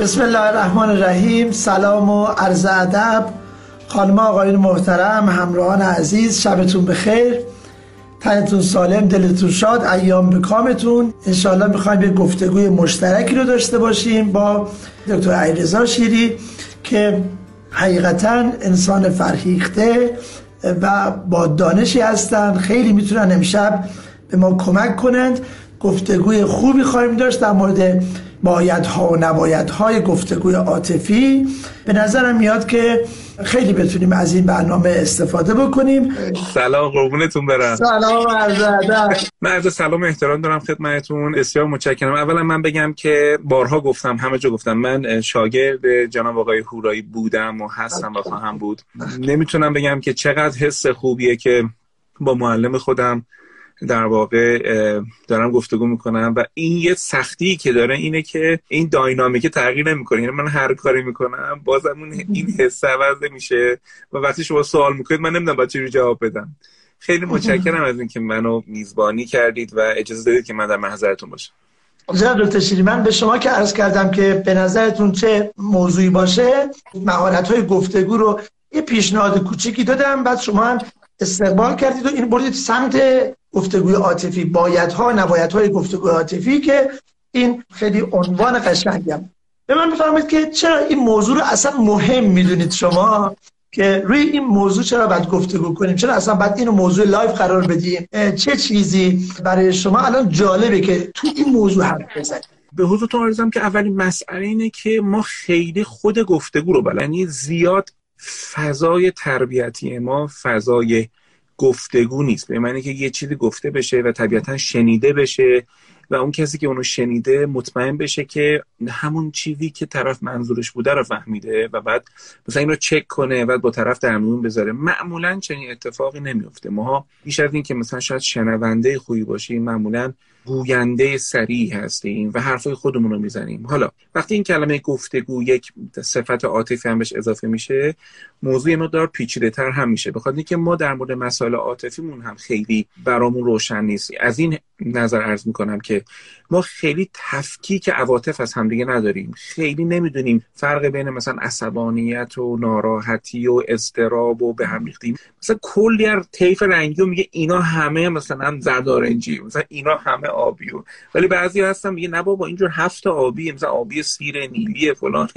بسم الله الرحمن الرحیم سلام و عرض ادب. خانم آقایون محترم همراهان عزیز شبتون بخیر. تنتون سالم دلتون شاد ایام به کامتون انشاءالله می‌خوایم به گفتگوی مشترکی رو داشته باشیم با دکتر عیرزا شیری که حقیقتا انسان فرهیخته و با دانشی هستن. خیلی می‌تونن امشب به ما کمک کنند. گفتگوی خوبی خواهیم داشت در مورد بایدها و نبایدهای گفتگوی عاطفی به نظرم میاد که خیلی بتونیم از این برنامه استفاده بکنیم. سلام قربونتون برم. سلام عرض من عرض سلام احترام دارم خدمتتون. بسیار متشکرم. اولا من بگم که بارها گفتم همه جا گفتم. من شاگرد جناب آقای هورایی بودم و هستم و خواهم بود. نمی‌تونم بگم که چقدر حس خوبیه که با معلم خودم در واقع دارم گفتگو می‌کنم و این یه سختی که داره اینه که این داینامیک تغییر نمی‌کنه. یعنی من هر کاری می‌کنم بازم این حس عوض میشه و وقتی شما سوال می‌کنید من نمی‌دونم باید رو جواب بدم. خیلی متشکرم از اینکه منو میزبانی کردید و اجازه دادید که من در محضرتون باشم. جناب دکتر شیری من به شما که عرض کردم که به نظرتون چه موضوعی باشه مهارت های گفتگو رو یه پیشنهاد کوچیکی دادم بعد شما هم استقبال کردید و این بردید سمت گفتگوی عاطفی بایدها نبایدهای گفتگوی عاطفی که این خیلی عنوان قشنگم به من بفرمایید که چرا این موضوع رو اصلا مهم می‌دونید شما که روی این موضوع چرا باید گفتگو کنیم؟ چرا اصلا باید اینو موضوع live قرار بدیم؟ چه چیزی برای شما الان جالبه که تو این موضوع حرف بزنیم به حضورتون عرضم که اولین مسئله اینه که ما خیلی خود گفتگو رو بلنی یعنی زیاد فضای تربیتی ما فضای گفتگو نیست. به معنی که یه چیزی گفته بشه و طبیعتا شنیده بشه و اون کسی که اونو شنیده مطمئن بشه که همون چیزی که طرف منظورش بوده رو فهمیده و بعد مثلا این رو چک کنه و با طرف در میون بذاره. معمولا چنین اتفاقی نمیفته ما بیش از این که مثلا شاید شنونده خوبی باشیم معمولا گوینده سریع هستیم و حرفای خودمون رو می‌زنیم. حالا وقتی این کلمه گفتگو یک صفت عاطفی هم بهش اضافه میشه موضوع مقدار پیچیده تر هم میشه. بخاطر اینکه ما در مورد مسائل عاطفیمون هم خیلی برامون روشن نیست از این نظر عرض می‌کنم که ما خیلی تفکیک عواطف از همدیگه نداریم. خیلی نمی‌دونیم فرق بین مثلا عصبانیت و ناراحتی و استراب و به هم ریختیم. مثلا کلی از طیف رنگی و میگه اینا همه مثلا زردارنجی مثلا اینا همه آبی و ولی بعضی هستن میگه نه بابا اینجور هفت آبی مثلا آبی سیر نیلی فلان.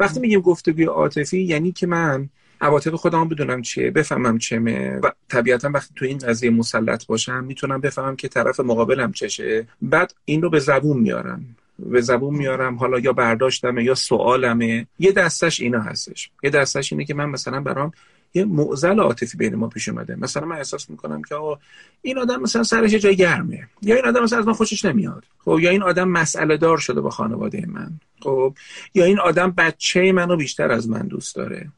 وقتی میگیم گفتگوی عاطفی یعنی که من عواطف خودم بدونم چیه بفهمم چمه و طبیعتا وقتی تو این قضیه مسلط باشم می‌تونم بفهمم که طرف مقابلم چشه. بعد این رو به زبون میارم. به زبون میارم حالا یا برداشتمه یا سوالمه. یه دستش اینا هستش. یه دستش اینه که من مثلا برام یه معضل عاطفی بین ما پیش اومده. مثلا من احساس می‌کنم که آقا این آدم مثلا سرش جای گرمه. یا این آدم مثلا از من خوشش نمیاد. خب یا این آدم مسئله دار شده با خانواده من. خب یا این آدم بچه منو بیشتر از من دوست داره.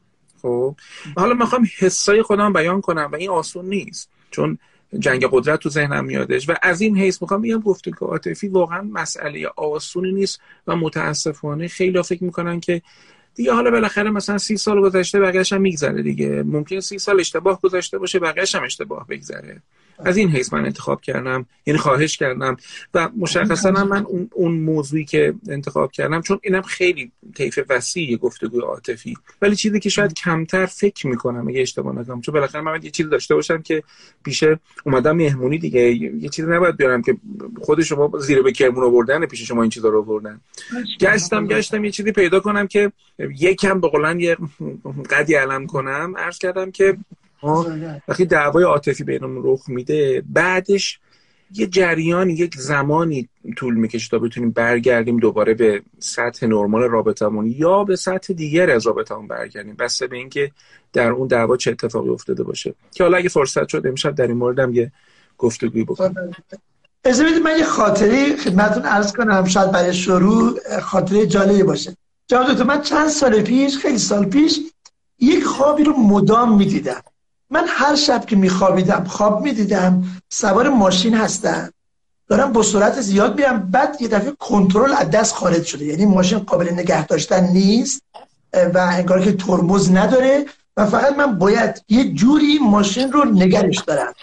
خب. حالا می‌خوام حسای خودم بیان کنم و این آسون نیست چون جنگ قدرت تو ذهنم میادش و از این حیث می‌خوام بگم گفتگو عاطفی واقعا مسئله آسونی نیست و متاسفانه خیلی فکر می‌کنن که دیگه حالا بالاخره مثلا سی سال گذشته بقیه‌اش هم میگذره دیگه. ممکن سی سال اشتباه گذاشته باشه بقیه‌اش هم اشتباه بگذره. از این حیث من انتخاب کردم یعنی خواهش کردم و مشخصا من اون, موضوعی که انتخاب کردم چون اینم خیلی طیف وسیع گفتگوی عاطفی. ولی چیزی که شاید کمتر فکر می‌کنم اگه اشتباه نکنم چون بالاخره من یه چیزی داشته باشم که پیش اومدم مهمونی دیگه یه چیزی نباید بیارم که خود شما زیر به کرمون آوردن پیش شما این چیزا رو آوردن. گشتم گشتم یه چیزی پیدا کنم که یکم به قولن یه قدی علم کنم. عرض کردم که وقتی دعوای عاطفی بینمون رخ میده بعدش یه جریان یک زمانی طول می‌کشه تا بتونیم برگردیم دوباره به سطح نرمال رابطمون یا به سطح دیگر از رابطمون برگردیم. بسته به اینکه در اون دعوا چه اتفاقی افتاده باشه. که حالا اگه فرصت شد امشب در این موردم یه گفتگوی بکنم. از من یه خاطری خدمتون عرض کنم. شاید برای شروع خاطره جالبی باشه. جواب من چند سال پیش خیلی سال پیش یک خوابی رو مدام می‌دیدم. من هر شب که میخوابیدم خواب می‌دیدم سوار ماشین هستم. دارم با سرعت زیاد میرم بعد یه دفعه کنترل از دست خارج شده. یعنی ماشین قابل نگه داشتن نیست و انگار که ترمز نداره و فقط من باید یه جوری ماشین رو نگرش دارم.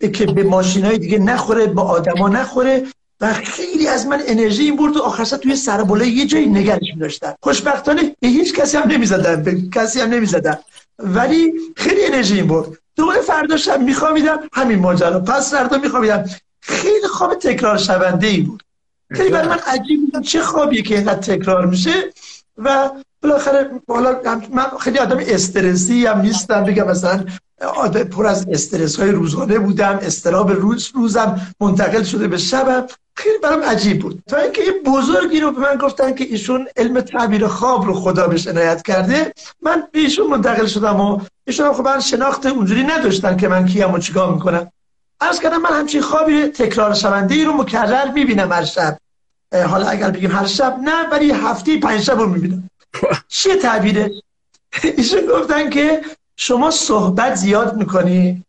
که به ماشین های دیگه نخوره به آدما نخوره و خیلی از من انرژی این برد و آخر توی سر یه جایی نگرش می‌داشتم. خوشبختانه به هیچ کسی هم نمی‌زدم به کسی هم نمی‌زدم. ولی خیلی انرژی این برد دوباره فردا شب میخوابیدم همین ماجرا. پس فردا میخوابیدم خیلی خواب تکرار شونده ای بود. خیلی برای من عجیب بود چه خوابیه که اینقدر تکرار میشه و بالاخره بالا من خیلی آدم استرسی هم نیستم. بگم مثلا آدم پر از استرس های روزانه بودم استراب روز روزم منتقل شده به شبم. خیلی برام عجیب بود. تا اینکه یه بزرگی رو به من گفتن که ایشون علم تعبیر خواب رو خدا بهش عنایت کرده من به ایشون منتقل شدم و ایشون خب من شناخت اونجوری نداشتن که من کیم و چیکار می‌کنم. عرض کردم من همچین خوابی تکرار شونده ای رو مکرر می‌بینم هر شب. حالا اگر بگیم هر شب نه ولی هفته پنج شب رو می‌بینم. چیه تعبیره؟ ایشون گفتن که شما صحبت زیاد می‌کنی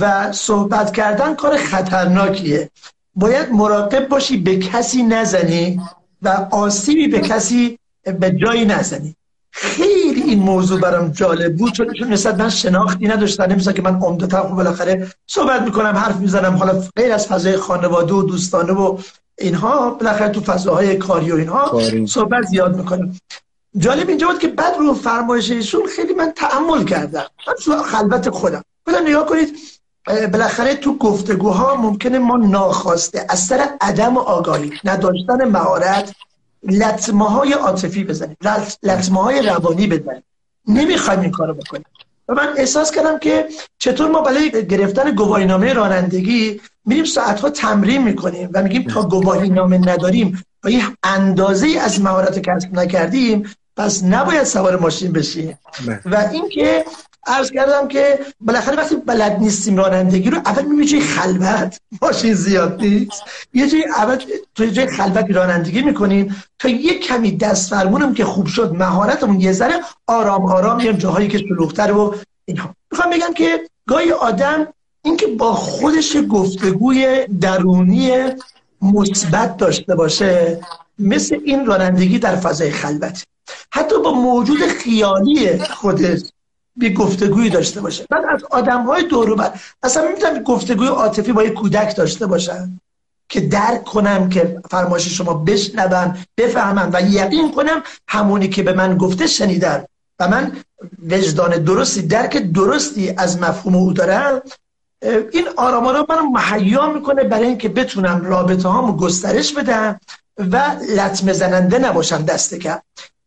و صحبت کردن کار خطرناکیه. باید مراقب باشی به کسی نزنی و آسیبی به کسی به جایی نزنی. خیلی این موضوع برام جالب بود چون نسبت من شناختی نداشتن. نمیسا که من عمدتا خوب بالاخره صحبت می‌کنم حرف می‌زنم حالا غیر از فضای خانواده و دوستانه و اینها بالاخره تو فضاهای کاری و اینها صحبت زیاد می‌کنم. جالب اینجا بود که بعد رو فرمایش ایشون خیلی من تعمل کردم. من تو خلوت خودم. خودم نگاه کنید بالاخره تو گفتگوها ممکنه ما ناخواسته از سر عدم آگاهی نداشتن مهارت لطمه های عاطفی بزنیم لطمه های روانی بزنیم. نمی‌خوایم این کارو بکنیم. و من احساس کردم که چطور ما برای گرفتن گواهینامه رانندگی میریم ساعتها تمرین می‌کنیم و میگیم تا گواهینامه نداریم و یه اندازه از مهارت کسب نکردیم پس نباید سوار ماشین بشیم. بله. و اینکه عرض کردم که بالاخره وقتی بلد نیستیم رانندگی رو اول می‌بینی جای خلوت. ماشین زیاد نیست. یه جای اول تو جای خلوت رانندگی می‌کنیم. تا یه کمی دست فرمونم که خوب شد مهارتمون یه ذره آرام آرام میام جاهایی که شلوغتر و اینها. می‌خوام بگم که گاهی آدم اینکه با خودش گفتگوی درونی مثبت داشته باشه مثل این رانندگی در فضای خلوت حتی با موجود خیالی خودش به گفتگوی داشته باشه. من از آدم های دور بر اصلا می‌تونم گفتگوی عاطفی با یک کودک داشته باشم که درک کنم که فرمایش شما بشنوم بفهمم و یقین کنم همونی که به من گفته شنیدم. و من وجدان درستی درک درستی از مفهوم او دارم. این آرام آرام منو مهیا می‌کنه برای اینکه بتونم رابطه هامو گسترش بدم و لطمه زننده نباشم دست کم.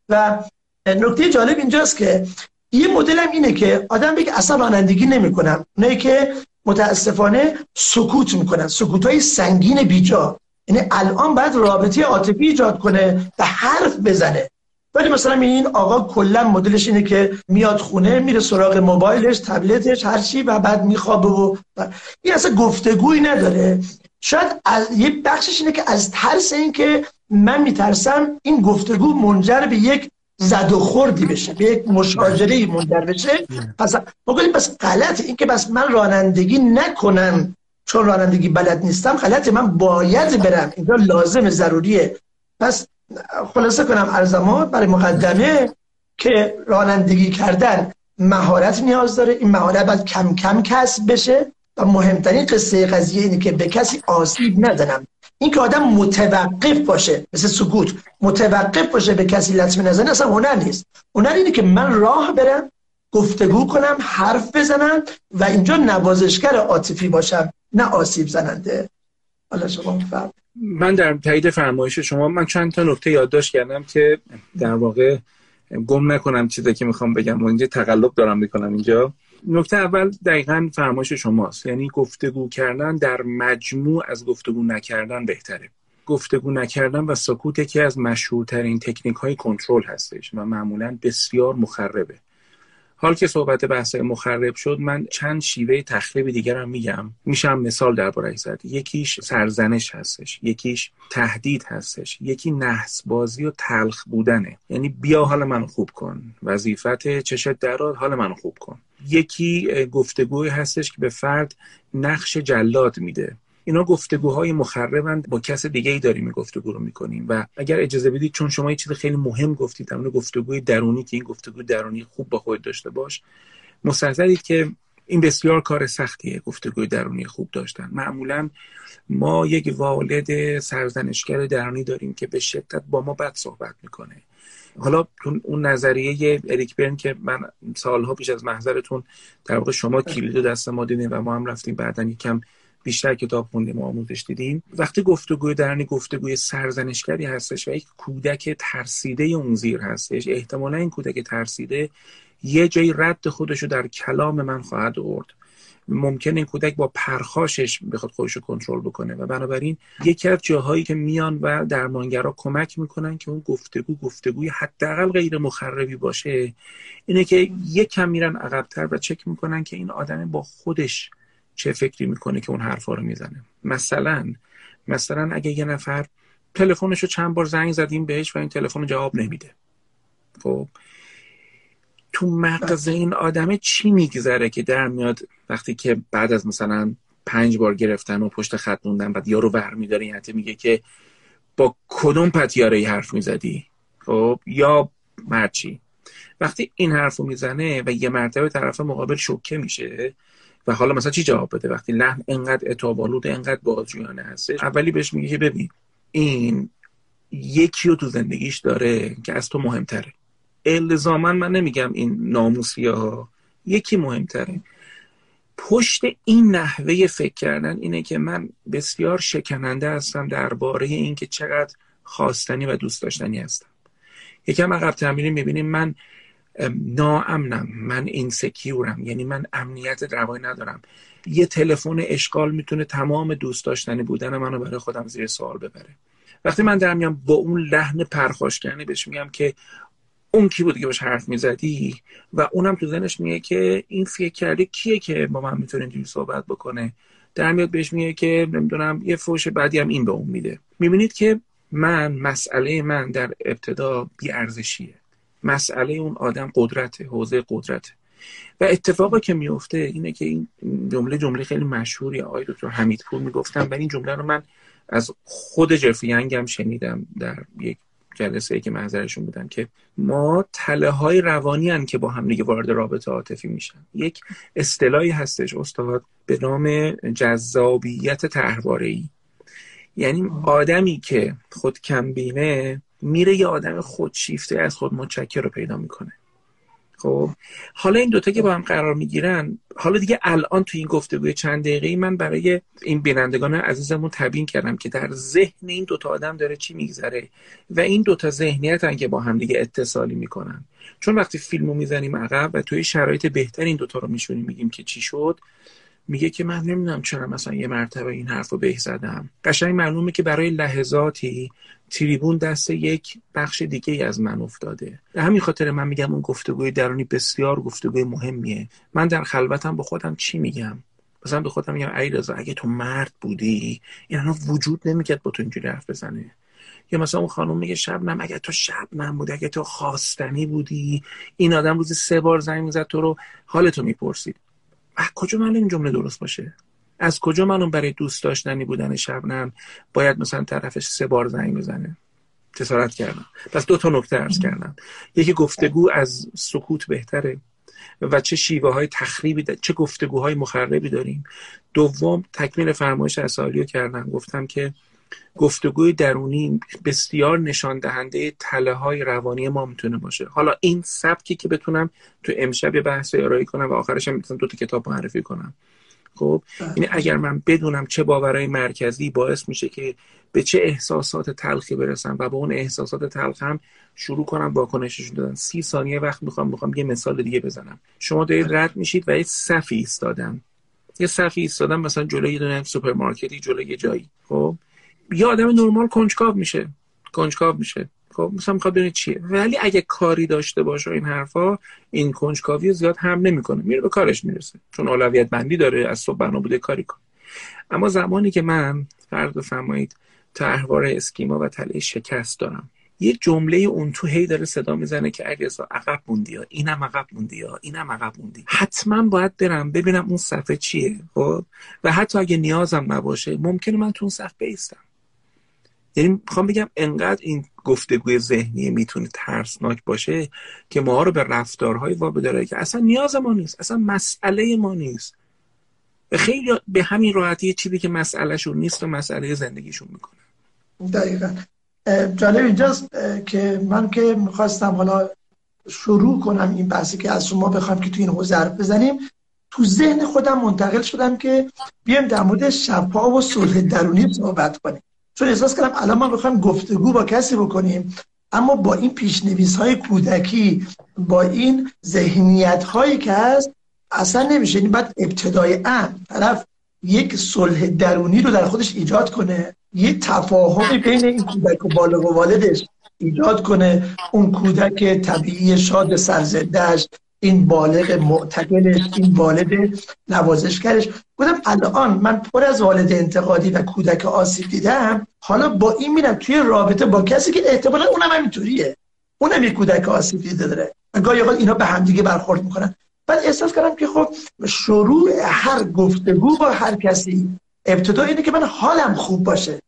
و نکته جالب اینجاست که یه مدل هم اینه که آدم بگه اصلا رانندگی نمی‌کنم. نه که متاسفانه سکوت می‌کنن. سکوت های سنگین بیجا. یعنی الان باید رابطه عاطفی ایجاد کنه و حرف بزنه. ولی مثلا این آقا کلا مدلش اینه که میاد خونه میره سراغ موبایلش تبلتش هر چی و بعد میخوابه و این اصلا گفتگویی نداره. شاید از یه بخشش اینه که از ترس این که من میترسم این گفتگو منجر به یک زد و خوردی بشه به یک مشاجره منجر بشه. پس بگوییم پس غلط این که بس من رانندگی نکنم چون رانندگی بلد نیستم غلط من باید برم. اینجا لازم ضروریه. پس خلاصه کنم ارزمات برای مقدمه که رانندگی کردن مهارت نیاز داره. این مهارت باید کم کم کسب بشه. و مهمترین قصه قضیه اینه که به کسی آسیب نزنم. این که آدم متوقف باشه مثل سکوت متوقف باشه به کسی لطمه نزنه اصلا هنر نیست. هنر اینه که من راه برم گفتگو کنم حرف بزنم و اینجا نوازشگر عاطفی باشم نه آسیب زننده. حالا شما من در تایید فرمایش شما من چند تا نکته یادداشت کردم که در واقع گم نکنم چیزی که می‌خوام بگم. و اینجا تقلب دارم می‌کنم اینجا. نکته اول دقیقا فرمایش شماست. یعنی گفتگو کردن در مجموع از گفتگو نکردن بهتره. گفتگو نکردن و سکوت یکی از مشهورترین تکنیک های کنترل هستش و معمولا بسیار مخربه. حال که صحبت بحث مخرب شد من چند شیوه تخریب دیگر هم میگم. میشم مثال درباره زد یکیش سرزنش هستش یکیش تهدید هستش یکی نحس بازی و تلخ بودنه. یعنی بیا حال من خوب کن. وظیفت چشت درار حال من خوب کن. یکی گفتگوی هستش که به فرد نقش جلاد میده. اینا گفتگوهای مخربند. با کس دیگه ای داریم گفتگو رو می‌کنیم. و اگر اجازه بدید چون شما یه چیز خیلی مهم گفتید در گفتگوی درونی که این گفتگوی درونی خوب با خود داشته باش مستحضرید که این بسیار کار سختیه گفتگوی درونی خوب داشتن. معمولا ما یک والد سرزنشگر درونی داریم که به شدت با ما بد صحبت می‌کنه. حالا اون نظریه اریک برن که من سالها پیش از محضرتون در واقع شما کلید دست ما دیدیم و ما هم رفتیم بعدا یکم بیشتر کتاب خوندیم و آموزش دیدیم. وقتی گفتگوی درنی گفتگوی سرزنشگری هستش و یک کودک ترسیده اون زیر هستش احتمالا این کودک ترسیده یه جایی رد خودشو در کلام من خواهد ارد ممکن این کودک با پرخاشش بخواد خودش رو کنترل بکنه و بنابراین یکی از جاهایی که میان و درمانگرا کمک می‌کنن که اون گفتگو گفتگوی حداقل غیر مخربی باشه اینه که یک کم میرن عقبتر و چک می‌کنن که این آدم با خودش چه فکری می‌کنه که اون حرفا رو می‌زنه. مثلا مثلا اگه یه نفر تلفنش رو چند بار زنگ زدیم بهش و این تلفن جواب نمیده. خب؟ تو مغز این آدمه چی میگذره که در میاد وقتی که بعد از مثلا پنج بار گرفتن و پشت خط موندن بعد یارو ور میداره یعنی میگه که با کدوم پتیاره حرف می‌زدی؟ خب؟ یا مرچی. وقتی این حرفو می‌زنه و یه مرتبه طرف مقابل شوکه میشه و حالا مثلا چی جواب بده وقتی لحن انقدر اتابالود انقدر بازجویانه هستش؟ اولی بهش میگه که ببین این یکی رو تو زندگیش داره که از تو مهمتره. الزاما من نمیگم این ناموسی ها یکی مهمتره. پشت این نحوه فکر کردن اینه که من بسیار شکننده هستم درباره اینکه چقدر خواستنی و دوست داشتنی هستم. یکم عقب تمرین می‌بینیم من ناامنم. من این سکیورم یعنی من امنیت روایی ندارم. یه تلفن اشغال می‌تونه تمام دوست داشتنی بودن منو برای خودم زیر سوال ببره. وقتی من در میام با اون لحن پرخاشگرنی بهش میگم که اون کی بود که باش حرف می‌زدی؟ و اونم تو ذهنش میگه که این فکر کرده کیه که با من می‌تونه اینجوری صحبت بکنه؟ در میاد بهش میگه که نمی‌دونم یه فوش بعدی هم این به اون میده. می‌بینید که من مسئله من در ابتدا بیارزشیه. مسئله اون آدم قدرته حوزه قدرته. و اتفاقی که میفته اینه که این جمله جمله خیلی مشهوری آقای دکتر حمیدپور می‌گفتن. و این جمله رو من از خود جفری هم شنیدم در یک جلسه ای که محضرشون بودن که ما تله های روانی هن که با هم دیگه وارد رابطه عاطفی میشن. یک اصطلاحی هستش استاد به نام جذابیت تحواره یعنی آدمی که خود کمبینه میره یه آدم خودشیفته از خود متشکر رو پیدا می‌کنه. خب حالا این دوتا که با هم قرار می‌گیرن حالا دیگه الان تو این گفتگوی چند دقیقه من برای این بینندگان عزیزمون تبیین کردم که در ذهن این دوتا آدم داره چی میگذره و این دوتا ذهنیت که با هم دیگه اتصالی می‌کنن. چون وقتی فیلمو می‌زنیم عقب و توی شرایط بهتر این دوتا رو میشونیم میگیم که چی شد میگه که من نمی‌دونم چرا مثلا یه مرتبه این حرف رو به زدم قشنگ معلومه که برای لحظاتی تریبون دست یک بخش دیگه ای از من افتاده. همین خاطر من میگم اون گفتگوی درونی بسیار گفتگوی مهمیه. من در خلوتم با خودم چی میگم؟ مثلا به خودم میگم ای رضا اگه تو مرد بودی این الان وجود نمی‌کرد با تو اینجوری حرف بزنه. یا مثلا اون خانم میگه شبنم اگه تو شبنم بودی اگه تو خواستنی بودی این آدم روزی سه بار زنگ می‌زد تو رو حالتو می‌پرسید. کجا من این جمله درست باشه؟ از کجا من برای دوست داشتنی بودن شبنم باید مثلا طرفش سه بار زنگ بزنه؟ جسارت کردم. پس دو تا نکته ارز کردم. یکی گفتگو از سکوت بهتره و چه شیوه های تخریبی ده، چه گفتگوهای مخربی داریم. دوم تکمیل فرمایش اسالیو کردم. گفتم که گفتگوی درونی بسیار نشان دهنده تله های روانی ما می‌تونه باشه. حالا این سبکی که بتونم تو امشب یه بحث ارائه کنم و آخرش هم می‌تونم دو تا کتاب معرفی کنم. خب این یعنی اگر من بدونم چه باورهای مرکزی باعث میشه که به چه احساسات تلخی برسم و با اون احساسات تلخ هم شروع کنم واکنششون دادن. سی ثانیه وقت می‌خوام می‌خوام یه مثال دیگه بزنم. شما دارید رد میشید و یه صفی ایستادن. یه صفی ایستادن مثلا جلوی یه دونه سوپرمارکتی جلوی یه جایی. خب یه آدم نرمال کنجکاو میشه. کنجکاو میشه. خب مثلا می‌خواد ببینه چیه. ولی اگه کاری داشته باشه این حرفا این کنجکاوی زیاد هم نمی‌کنه. میره به کارش می‌رسه. چون اولویت بندی داره از صبح بنا بوده کاری کن. اما زمانی که من فرض بفرمایید طرحواره schema و تله شکست دارم یه جمله اون تو هی داره صدا می‌زنه که علیرضا عقب موندی ها اینم عقب موندی ها اینم عقب موندی. حتما باید برم ببینم اون صفحه چیه خب؟ و حتی اگه نیازم نباشه ممکنه من تو اون صفحه بیستم. یعنی می‌خوام بگم انقدر این گفتگوی ذهنی می‌تونه ترسناک باشه که ما رو به رفتارهای وابداره که اصلا نیاز ما نیست اصلا مسئله ما نیست. خیلی به همین راحتی چیزی که مسئلهشون نیست و مسئله زندگیشون می‌کنه. دقیقا. جالب اینجاست که من که می‌خواستم حالا شروع کنم این بحثی که از شما بخوام که تو این حوزه حرف بزنیم. تو ذهن خودم منتقل شدم که بیام در مورد شفا و صلح درونی صحبت کنیم. چون احساس کردم الان ما می‌خوایم گفتگو با کسی بکنیم. اما با این پیشنویس های کودکی با این ذهنیت هایی که هست اصلا نمیشه. این بعد ابتدای ام طرف یک صلح درونی رو در خودش ایجاد کنه یک تفاهمی بین این کودک و بالغ و والدش ایجاد کنه. اون کودک طبیعی شاد سرزندهش این بالغ معتقلش این والد نوازشگرش. بودم الان من پر از والد انتقادی و کودک آسیب دیدم. حالا با این میرم توی رابطه با کسی که احتمالا اونم همینطوریه اونم یک کودک آسیب دیده داره. گاهی اوقات اینا به همدیگه برخورد می‌کنن. بعد احساس کردم که خب شروع هر گفتگو با هر کسی ابتدا اینه که من حالم خوب باشه.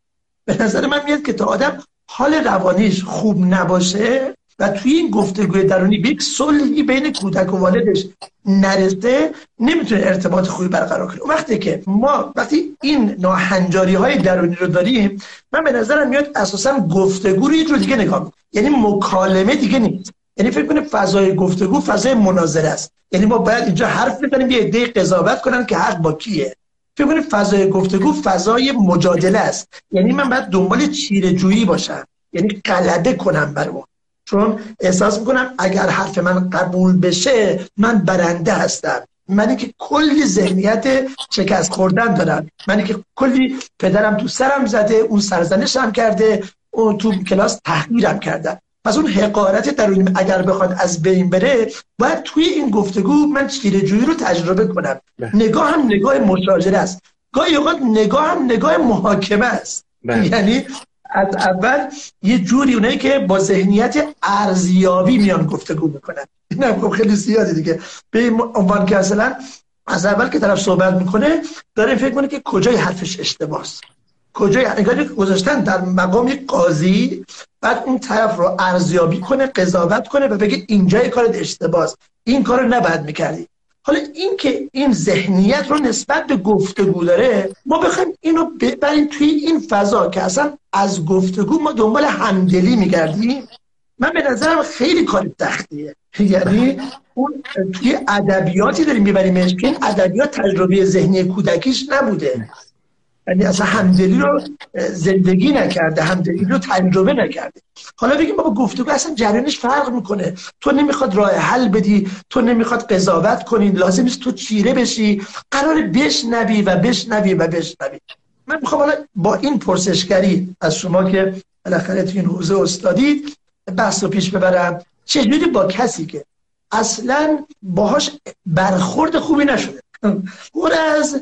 به نظر من میاد که تا آدم حال روانیش خوب نباشه و توی این گفتگوی درونی به یک صلحی بین کودک و والدش نرسه نمی‌تونه ارتباط خوبی برقرار کنه. وقتی که ما وقتی این ناهنجاری های درونی رو داریم من به نظرم میاد اساسا گفتگو رو یه دیگه نگاه یعنی مکالمه دیگه نیست. یعنی فکر کنید فضای گفتگو فضای مناظره است. یعنی ما باید اینجا حرف بزنیم یه عده قضاوت کنن که حق با کیه. فکر کنید فضای گفتگو فضای مجادله است. یعنی من باید دنبال چیره جویی باشم. یعنی قلده کنم بر اون. چون احساس می‌کنم اگر حرف من قبول بشه من برنده هستم. منی که کلی ذهنیت شکست خوردن دارم. منی که کلی پدرم تو سرم زده اون سرزنشم کرده اون تو کلاس تحقیرم کردن پس اون حقارت درونی اگر بخواد از بین بره باید توی این گفتگو من چیره جویی رو تجربه کنم. بله. نگاه هم نگاه مشاجره است. گاهی اوقات نگاه هم نگاه محاکمه است. بله. یعنی از اول یه جوری اونایی که با ذهنیت ارزیابی میان گفتگو می‌کنن. این خب خیلی زیاده دیگه. به عنوان که اصلا از اول که طرف صحبت می‌کنه داره فکر کنه که کجای حرفش اشتباهه کجای انگاری گذاشتن در مقام یک قاضی بعد اون طرف رو ارزیابی کنه قضاوت کنه و بگه اینجای کارت اشتباهه این کارو نباید می‌کردی. حالا این که این ذهنیت رو نسبت به گفتگو داره ما بخوایم اینو ببریم توی این فضا که اصلا از گفتگو ما دنبال همدلی میگردیم. من به نظرم خیلی کار سختیه. یعنی اون توی ادبیاتی داریم میبریمش که این ادبیات تجربه ذهنی کودکیش نبوده. یعنی اصلا همدلی رو زندگی نکرده همدلی رو تجربه نکرده. حالا بگیم بابا گفتگو اصلا جریانش فرق می‌کنه. تو نمی‌خواد راه حل بدی تو نمی‌خواد قضاوت کنی لازم است تو چیره بشی. قرار بشنوی و بشنوی و بشنوی. من می‌خوام حالا با این پرسشگری از شما که بالاخره تو این حوزه استادید بحث رو پیش ببرم چجوری با کسی که اصلا باهاش برخورد خوبی نشده پر از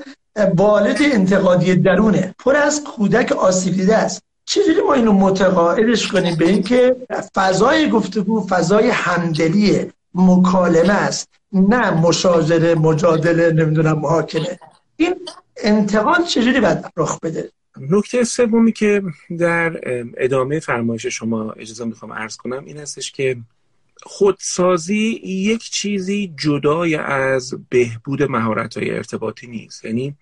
والد انتقادی درونه. پر از کودک آسیب دیده است. چجوری ما اینو متقاعدش کنیم به اینکه فضای گفتگو فضای همدلی مکالمه است نه مشاجره مجادله نمی‌دونم محاکمه. این انتقاد چجوری باید رخ بده؟ نکته سومی که در ادامه فرمایش شما اجازه می‌خوام عرض کنم این هستش که خودسازی یک چیزی جدای از بهبود مهارت های ارتباطی نیست. یعنی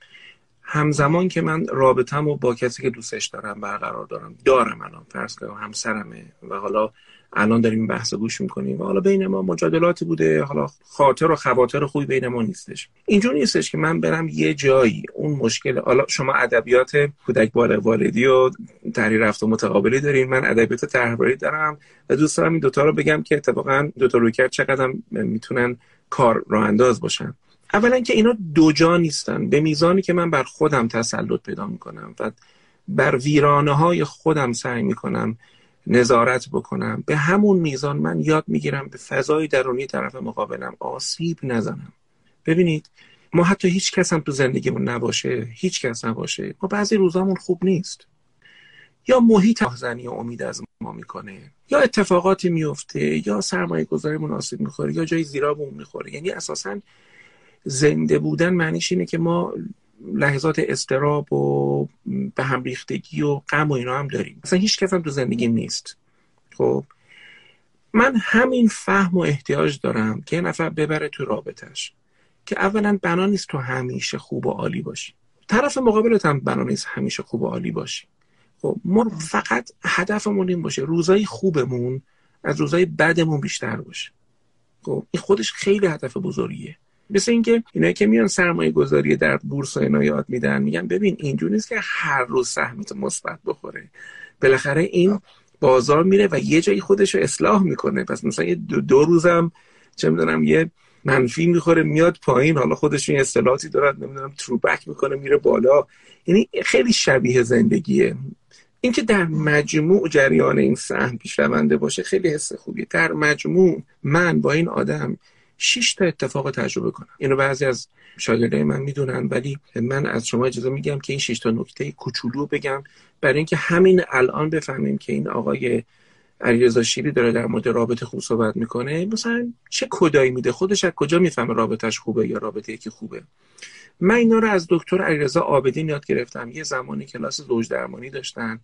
همزمان که من رابطم و با کسی که دوستش دارم برقرار دارم دارم الان فرض کنم همسرمه و حالا الان داریم این بحث گوش می‌کنیم. و حالا بین ما مجادلاتی بوده. حالا خاطر و خواطر خوبی بین ما نیستش. اینجور نیستش که من برم یه جایی. اون مشکل حالا شما ادبیات کودک بار والدی و تحریر رفت و متقابلی دارین. من ادبیات تحریری دارم و دوست دارم این دوتا رو بگم که اتفاقا دوتا روی کرد چقدر می‌تونن کار راه انداز باشن. اولا که اینا دو جا نیستن. به میزانی که من بر خودم تسلط پیدا می‌کنم و بر ویرانه های خودم سعی می‌کنم نظارت بکنم. به همون میزان من یاد می‌گیرم به فضای درونی طرف مقابلم آسیب نزنم. ببینید ما حتی هیچ کس هم تو زندگیمون نباشه هیچ کس نباشه. ما بعضی روزامون خوب نیست. یا محیط زنی و امید از ما می‌کنه. یا اتفاقاتی میفته یا سرمایه گذاری مناسب می‌خوره یا جای زیرابمون می‌خوره. یعنی اساسا زنده بودن معنیش اینه که ما لحظات استراب و به هم ریختگی و غم و اینا هم داریم. مثلا هیچ کس هم تو زندگی نیست. خب؟ من همین فهم و احتیاج دارم که یه نفر ببره تو رابطش که اولا بنا نیست تو همیشه خوب و عالی باشی. طرف مقابلت هم بنا نیست همیشه خوب و عالی باشی. خب ما فقط هدفمون این باشه. روزای خوبمون از روزای بدمون بیشتر باشه. خب این خودش خیلی هدف بزرگیه. مثل اینکه اینایی که میان سرمایه گذاری در بورس و اینا یاد میدن میگن ببین اینجوری نیست که هر روز سهمت مثبت بخوره. بالاخره این بازار میره و یه جایی خودش رو اصلاح می‌کنه. پس مثلا یه دو, دو روزم چه می‌دونم یه منفی می‌خوره میاد پایین. حالا خودش یه اصطلاحاتی دارد نمی‌دونم تروبک می‌کنه میره بالا. یعنی خیلی شبیه زندگیه. اینکه در مجموع جریان این سهم پیشرونده باشه خیلی حس خوبیه. در مجموع من با این آدم شش تا اتفاق تجربه کنم. اینو بعضی از شاگردای من می‌دونن ولی من از شما اجازه میگم که این شش تا نکته کوچولو بگم برای اینکه همین الان بفهمیم که این آقای علیرضا شیری داره در مورد رابطه خوب صحبت می‌کنه. مثلا چه کدایی میده؟ خودش از کجا می‌فهمه رابطهش خوبه یا رابطه که خوبه؟ من اینا رو از دکتر علیرضا آبدین یاد گرفتم. یه زمانی کلاس زوج درمانی داشتن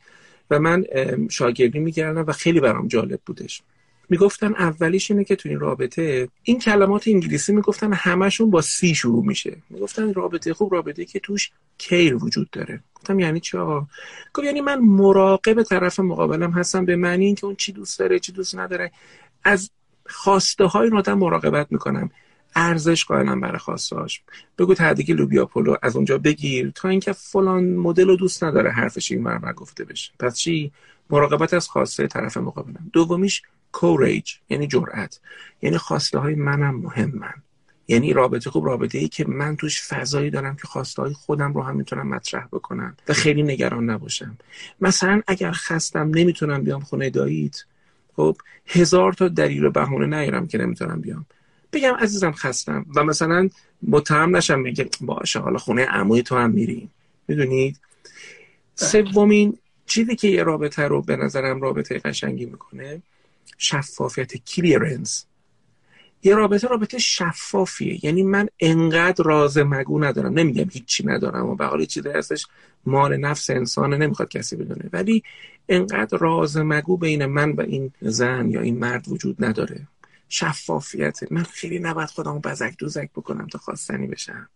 و من شاگردی می‌کردم و خیلی برام جالب بودش. می‌گفتن اولیش اینه که تو این رابطه این کلمات انگلیسی می‌گفتن همشون با سی شروع میشه. می‌گفتن رابطه خوب رابطه که توش کیر وجود داره. گفتم یعنی چی آقا؟ گفت یعنی من مراقب طرف مقابلم هستم. به معنی اینکه اون چی دوست داره چی دوست نداره. از خواسته های آدم مراقبت می‌کنم. ارزش قائلم برای خواستهاش بگو تهدیگ لوبیا پلو از اونجا بگیر تا اینکه فلان مدل رو دوست نداره حرفش این مرمر گفته بشه. پس چی؟ مراقبت از خواسته طرف مقابلم. دومیش کوریج یعنی جرأت. یعنی خواسته های منم مهمن. یعنی رابطه خوب رابطه ای که من توش فضایی دارم که خواسته های خودم رو هم می‌تونم مطرح بکنم و خیلی نگران نباشم. مثلا اگر خستم نمی‌تونم بیام خونه داییت. خب هزار تا دلیل و بهونه نیارم که نمی‌تونم بیام. بگم عزیزم خستم و مثلا متهم نشم میگه باشه حالا خونه عموی تو هم میریم. می‌دونید؟ سومین چیزی که یه رابطه رو به نظرم رابطه قشنگی می‌کنه شفافیت کلیرنس. یه رابطه رابطه شفافیه. یعنی من انقدر راز مگو ندارم. نمیگم هیچی ندارم و حال چیزی هستش. مال نفس انسانه نمی‌خواد کسی بدونه. ولی انقدر راز مگو بین من و این زن یا این مرد وجود نداره. شفافیت. من خیلی نباید خودمو بزک دوزک بکنم تا خواستنی بشم.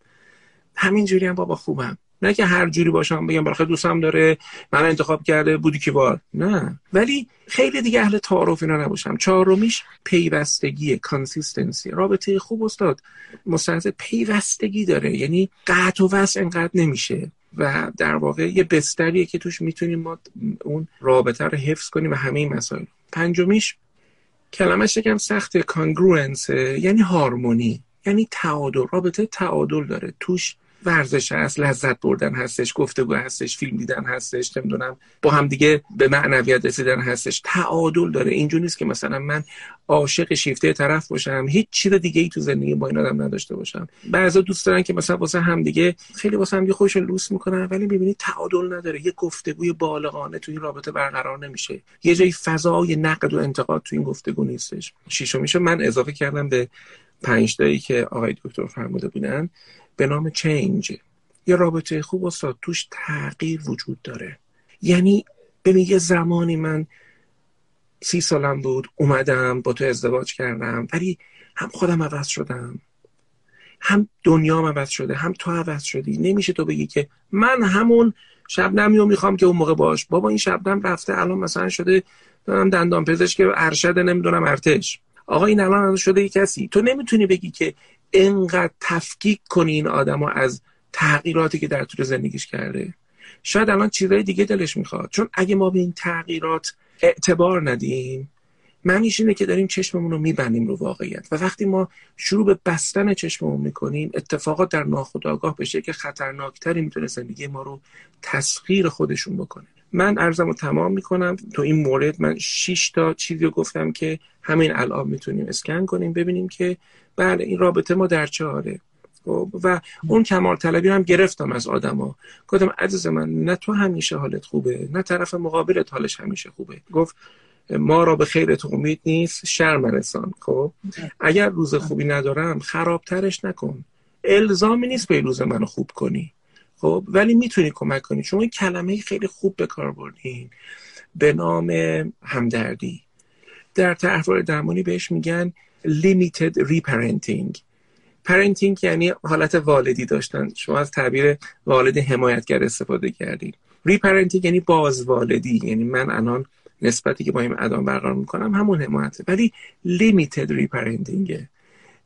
همینجوری هم بابا خوبم. نه که هر جوری باشم بگم برخی دوستم داره من انتخاب کرده بودی که بار نه. ولی خیلی دیگه اهل تعارف اینا نباشم. چهارمیش پیوستگی consistency رابطه خوب استاد. مستند پیوستگی داره. یعنی قطع و وصل انقدر نمیشه. و در واقع یه بستریه که توش می‌تونیم ما اون رابطه رو حفظ کنیم و همه این مسائل. پنجمیش کلمش یکم سخت congruence یعنی هارمونی. یعنی تعادل. رابطه تعادل داره. توش ورزش هست لذت بردن هستش گفتگو هستش فیلم دیدن هستش نمی‌دونم با هم دیگه به معنویت رسیدن هستش. تعادل داره. اینجوری نیست که مثلا من عاشق شیفته طرف باشم هیچ چیز دیگه ای تو زندگی با این آدم نداشته باشم. بعضا دوست دارن که مثلا واسه هم دیگه خیلی واسه هم دیگه خودشون لوس می‌کنن ولی می‌بینی تعادل نداره. یه گفتگوی بالغانه تو این رابطه برقرار نمیشه. یه جایی فضای نقد و انتقاد تو این گفتگو نیستش. شیشمیشو من اضافه کردم به پنج که آقای دکتر فرموده بودن. به نام چینج یه رابطه خوب استاد توش تغییر وجود داره. یعنی ببین یه زمانی من سی سالم بود اومدم با تو ازدواج کردم ولی هم خودم عوض شدم. هم دنیام عوض شده هم تو عوض شدی. نمیشه تو بگی که من همون شبنمی رو می‌خوام که اون موقع باش. بابا این شبنم رفته الان مثلا شده دندان پزشک ارشد نمی‌دونم ارتش. آقا این الان شده کسی. تو نمی‌تونی بگی که انقدر تفکیک کنی این آدم از تغییراتی که در طول زندگیش کرده. شاید الان چیزای دیگه دلش می‌خواد. چون اگه ما به این تغییرات اعتبار ندیم معنیش اینه که داریم چشممون رو میبندیم رو واقعیت. و وقتی ما شروع به بستن چشممون می‌کنیم اتفاقات در ناخودآگاه بشه که خطرناکتری می‌تونه زندگی ما رو تسخیر خودشون بکنه. من ارزم رو تمام می‌کنم. تو این مورد من 6 تا چیزی رو گفتم که همین الان می‌تونیم اسکن کنیم ببینیم که بله این رابطه ما در چه حاله خب، و اون کمال طلبی هم گرفتم از آدما. گفتم عزیز من نه تو همیشه حالت خوبه نه طرف مقابلت حالش همیشه خوبه. گفت ما را به خیرت امید نیست شرم رسان. خب اگر روز خوبی ندارم خرابترش نکن. الزامی نیست به روز منو خوب کنی. خب ولی می‌تونی کمک کنی. شما این کلمه خیلی خوب به کار بردین به نام همدردی. در طرحواره درمانی بهش میگن limited reparenting. parenting یعنی حالت والدی داشتن. شما از تعبیر والد حمایتگر استفاده کردید reparenting یعنی بازوالدی. یعنی من الان نسبتی که با این آدم برقرار می‌کنم همون حمایته. ولی لیمیتد ریپرنتینگه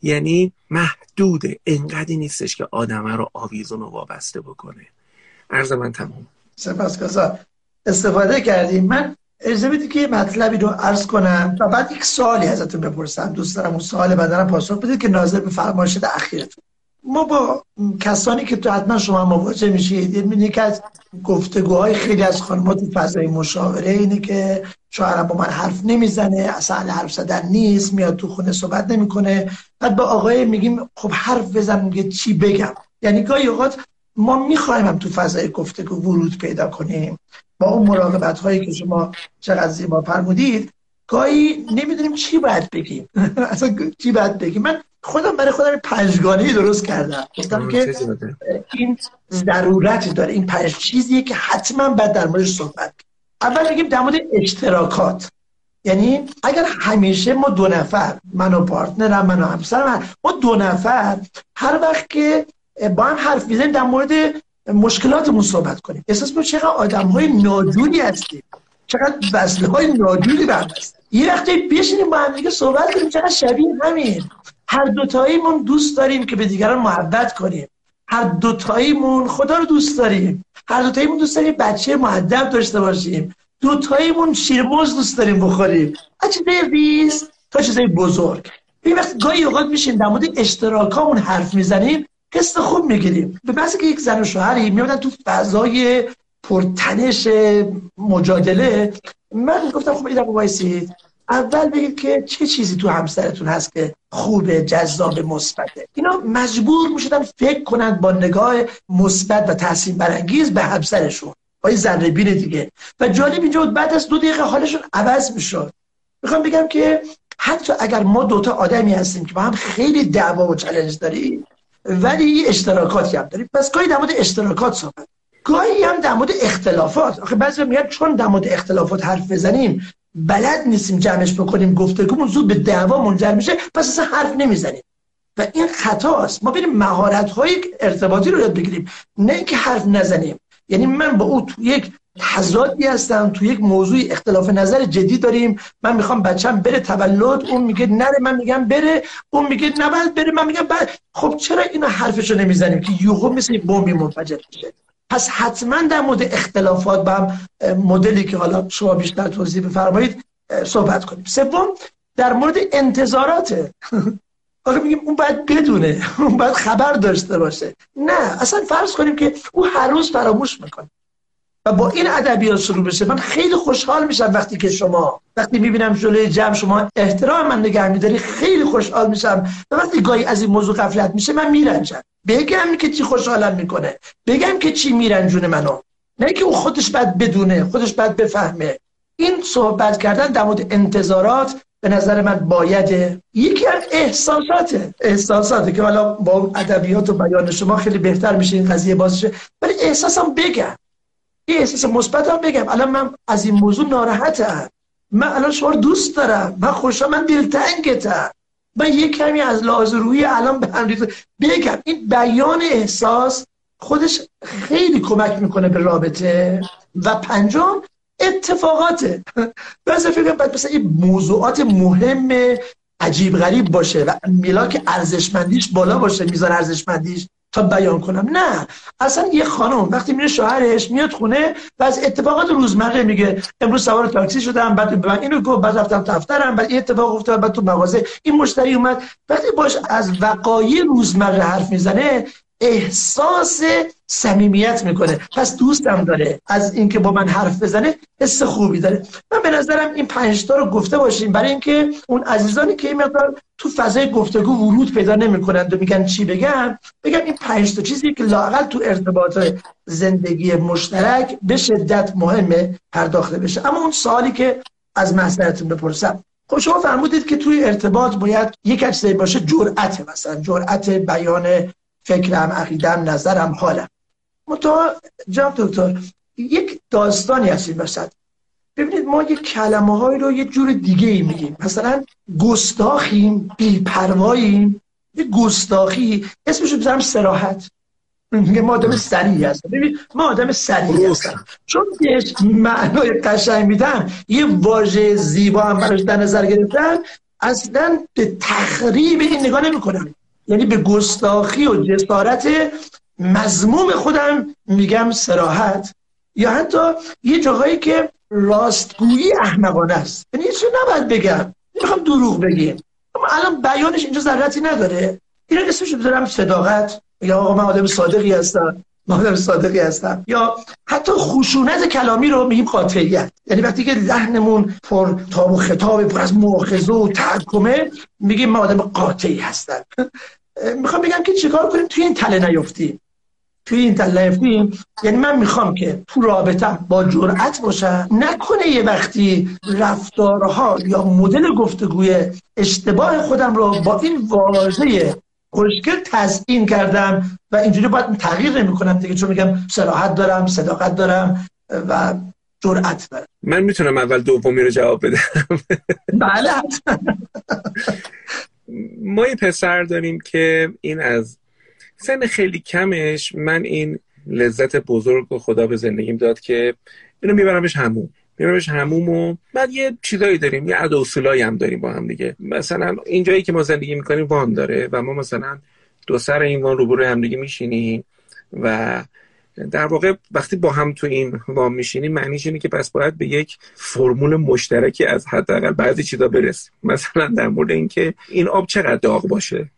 یعنی محدوده. انقدری نیستش که آدمه رو آویزون و وابسته بکنه. عرض من تمام. سپاس استفاده کردیم. من اجازه بدید که مطلبی رو عرض کنم و بعد یک سوالی ازتون بپرسم. دوست دارم اون سوال بدنم پاسخ بدید که ناظر به فرمایشات اخیرتون. ما با کسانی که تو حتما شما مواجه میشید یعنی که از گفتگوهای خیلی از خانمات تو فضای مشاوره اینه که شوهرم با من حرف نمی‌زنه اصلا حرف زدن نیست میاد تو خونه صحبت نمی‌کنه. بعد با آقای میگیم خب حرف بزن میگه چی بگم؟ یعنی گاهی اوقات ما می‌خوایم هم تو فضای گفتگو ورود پیدا کنیم. با اون مراقبت هایی که شما چقدر زیبا فرمودید گاهی نمی‌دونیم چی باید بگیم. اصلا چی باید بگیم؟ من خودم برای خودم پنجگانه درست کردم. گفتم که این ضرورت داره. این پنج چیزیه که حتما باید در موردش صحبت اول بگیم در مورد اشتراکات. یعنی اگر همیشه ما دو نفر من و پارتنرم من و همسرم ما دو نفر هر وقت که با هم حرف می‌زنیم در مورد مشکلاتمون صحبت کنیم. احساس کنیم چقدر آدم های ناجوری هستیم. چقدر وصله های ناجوری به یه وقتی بشینیم با هم دیگه صحبت کنیم چقدر شبیه همین. هر دوتاییمون دوست داریم که به دیگران محبت کنیم. هر دوتاییمون خدا رو دوست داریم. هر دوتاییمون دوست داریم بچه معدب داشته باشیم. دوتاییمون شیرموز دوست داریم بخوریم. از چیزای ریز تا چیزای بزرگ. این وقت گاهی اوقات میشیم در مورد اشتراکامون حرف می‌زنیم حس خوب می‌گیریم. به بحث که یک زن و شوهری میادن تو فضای پرتنش مجادله. من گفتم خب اینا وایسید اول بگید که چه چیزی تو همسرتون هست که خوبه جذاب مثبته؟ اینا مجبور می‌شدن فکر کنند با نگاه مثبت و تحسین برانگیز به همسرشون. با این ذره بین دیگه. و جالب اینجا بود بعد از دو دقیقه حالشون عوض می‌شد. می‌خوام بگم که حتی اگر ما دوتا آدمی هستیم که با هم خیلی دعوا و چالش داریم ولی اشتراکاتی هم داریم. پس گاهی در مورد اشتراکات صحبت گاهی هم در مورد اختلافات. آخه بعضی میگن چون در مورد اختلافات حرف بزنیم بلد نیستیم جمعش بکنیم گفتگومون زود به دعوا منجر میشه پس اصلا حرف نمی‌زنیم. و این خطاست. ما بریم مهارت های ارتباطی رو یاد بگیریم. نه اینکه حرف نزنیم. یعنی من با او تو یک تضادی هستم تو یک موضوع اختلاف نظر جدی داریم. من می‌خوام بچم بره تولد اون میگه نره من میگم بره. اون میگه نباید بره من میگم بعد. خب چرا اینو حرفشو نمی‌زنیم؟ که یوهو مثل بمبی منفجر میشه. پس حتما در مورد اختلافات هم مدلی که حالا شما بیشتر توضیح بفرمایید صحبت کنیم. سوم در مورد انتظارات. آخه میگیم اون باید بدونه اون باید خبر داشته باشه. نه اصلا فرض کنیم که او هر روز فراموش می‌کنه. و با این ادبیات شروع بشه من خیلی خوشحال میشم وقتی که شما وقتی می‌بینم جلوی جمع شما احترام من نگه میداری خیلی خوشحال میشم. و وقتی گاهی از این موضوع غفلت میشه من میرنجم. بگم که چی خوشحالم می‌کنه. بگم که چی میرنجونه منو. نه که او خودش باید بدونه خودش باید بفهمه. این صحبت کردن در مورد انتظارات به نظر من باید یکی از احساساته. احساساته که حالا با ادبیات و بیان شما خیلی بهتر میشه این قضیه بازشه ولی احساسم بگم. یه احساس مثبت هم بگم. الان من از این موضوع ناراحتم. من الان شما دوست دارم. من خوشم من دلتنگتم. من یه کمی از لحاظ روحی الان به هم بگم این بیان احساس خودش خیلی کمک می‌کنه به رابطه. و پنجم اتفاقاته. بس فکر باید مثلا این موضوعات مهم عجیب غریب باشه و میلاک ارزشمندیش بالا باشه میزان ارزشمندیش. تا بیان کنم. نه اصلا یه خانم وقتی میره شوهرش میاد خونه و از اتفاقات روزمره میگه امروز سوار تاکسی شدم بعد من اینو گفت بعد رفتم دفترم بعد این اتفاق افتاد بعد تو مغازه این مشتری اومد. وقتی باش از وقایع روزمره حرف می‌زنه احساس صمیمیت می‌کنه. پس دوستم داره از اینکه با من حرف بزنه حس خوبی داره. من به نظرم این پنج تا رو گفته باشیم برای اینکه اون عزیزانی که این مقدار تو فضای گفتگو ورود پیدا نمی‌کنند و میگن چی بگم بگم این پنج تا چیزی که لاقل تو ارتباط زندگی مشترک به شدت مهمه پرداخته بشه. اما اون سوالی که از محضرتون بپرسم. خب شما فرمودید که توی ارتباط باید یک چیزی باشه جرأت مثلا جرأت بیان فکرم عقیدم نظرم حالم. متا جناب دکتر یک داستانی هست این وسط. ببینید ما یه کلمه های رو یه جور دیگه ای میگیم. مثلا گستاخیم بیپرواییم. یه گستاخی اسمشو بذارم سراحت. میگه ما آدم سریعی هستم ببین ما آدم سریعی هستم چون بهش معنای قشنگ میدم یه واژه زیبا هم براش در نظر گرفتن اصلا به تخریب این نگاه نمی‌کنم یعنی به گستاخی و جسارت مضموم خودم میگم سراحت. یا حتی یه جاهایی که راستگویی احمقانه است. یعنی چه نباید بگم. نمی‌خوام دروغ بگیم اما الان بیانش اینجا ضرورتی نداره. اینا اسمش بذارم صداقت. یا آقا من آدم صادقی هستم. آدم صادقی هستم. یا حتی خشونت کلامی رو میگیم قاطعیت. یعنی وقتی که لحنمون پر تاب و خطاب پر از مؤاخذه و تحکمه میگیم من آدم قاطعی هستم می‌خوام بگم که چیکار کنیم؟ توی این تله نیفتیم. توی این تله نیفتیم. یعنی من می‌خوام که تو رابطه با جرأت باشم. نکنه یه وقتی رفتارها یا مدل گفتگوی اشتباه خودم رو با این واژه خوشگل تزیین کردم و اینجوری باید تغییر نمی کنم دیگه چون میگم سراحت دارم صداقت دارم و جرأت دارم. من می‌تونم اول دومی رو جواب بدم. بله. ما یه پسر داریم که این از سن خیلی کمش من این لذت بزرگ و خدا به زندگیم داد که اینو میبرمش همون. میبرمش هموم و بعد یه چیزایی داریم یه ادوسولایی هم داریم با هم دیگه. مثلا اینجایی که ما زندگی می‌کنیم وان داره و ما مثلا دو سر این وان روبروی هم دیگه میشینیم و در واقع وقتی با هم تو این وام میشینیم معنیش اینه که پس باید به یک فرمول مشترکی از حداقل بعضی چیزا برسیم. مثلا در مورد اینکه این آب چقدر داغ باشه؟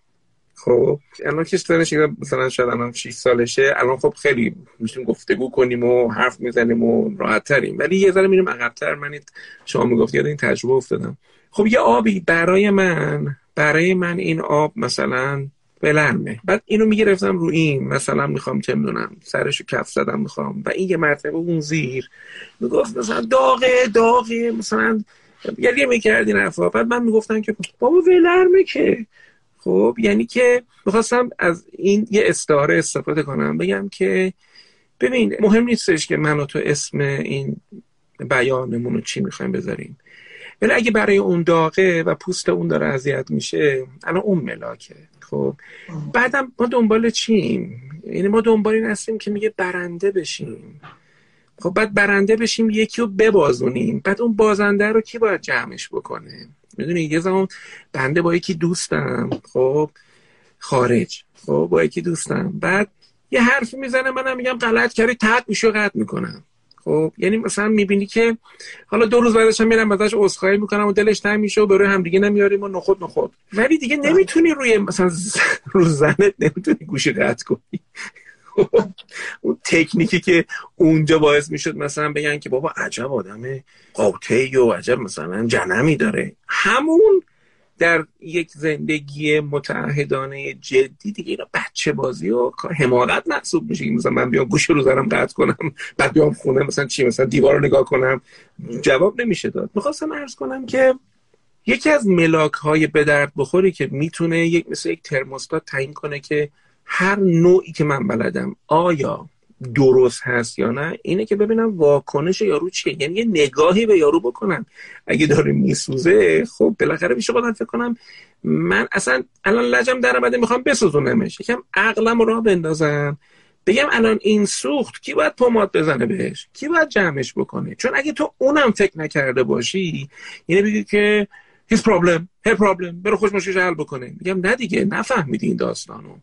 خب الان که سنش مثلا شاید الان 6 سالشه الان خب خیلی می‌تونیم گفتگو کنیم و حرف می‌زنیم و راحت تریم ولی یه ذره میریم عقبتر. من شما می‌گفت یاد این تجربه افتادم. خب یه آبی برای من برای من این آب مثلا بلرمه بعد اینو می‌گرفتم رو این. مثلا می‌خوام چه می‌دونم سرشو کف زدم می‌خوام. و این یه مرتبه اون زیر می‌گفت مثلا داغه داغه مثلا یه می‌کرد این حرفا. بعد من می‌گفتم که بابا ولرمه که. خب یعنی که می‌خواستم از این یه استعاره استفاده کنم بگم که ببین مهم نیستش که من و تو اسم این بیانمون رو چی می‌خوایم بذاریم. ولی اگه برای اون داغه و پوست اون داره اذیت میشه الان اون ملاکه. خب بعدم ما دنبال چیم؟ یعنی ما دنبال این هستیم که میگه برنده بشیم. خب بعد برنده بشیم یکی رو ببازونیم. بعد اون بازنده رو کی باید جمعش بکنه؟ می‌دونی؟ یه زمان بنده با یکی دوستم خب؟ خارج خب؟ با یکی دوستم. بعد یه حرفی می‌زنه منم میگم غلط کردی تحت میشه قطع می‌کنم. خب؟ یعنی مثلا می‌بینی که حالا دو روز بعدش هم میرم ازش عذرخواهی می‌کنم و دلش تنگ میشه و برای هم دیگه نمیاریم و نخود نخود. ولی دیگه نمی‌تونی روی مثلا رو زنت نمی‌تونی گوشی قطع کنی. اون تکنیکی که اونجا باعث می‌شد مثلا بگن که بابا عجب آدم قاطعی و عجب مثلا جنمی داره. همون در یک زندگی متعهدانه جدی دیگه اینا بچه بازی و حماقت محسوب میشه. مثلا من بیام گوش رو زرم قطع کنم بعد بیام خونه مثلا چی مثلا دیوار رو نگاه کنم. جواب نمیشه داد. می‌خواستم عرض کنم که یکی از ملاک های به درد بخوری که می‌تونه یک مثل یک ترموستات تعیین کنه که هر نوعی که من بلدم آیا درست هست یا نه اینه که ببینم واکنش یارو چیه. یعنی یه نگاهی به یارو بکنم. اگه داره میسوزه خب بالاخره میشه خودم فکر کنم من اصلا الان لجم در آمده می‌خوام بسوزونمش. یکم عقلم رو بندازم. بگم الان این سوخت کی باید پماد بزنه بهش؟ کی باید جمعش بکنه؟ چون اگه تو اونم فکر نکرده باشی یعنی بگی که هیچ پرابلم هر پرابلم برو خوش حل بکنه. میگم نه دیگه نفهمیدی این داستانو.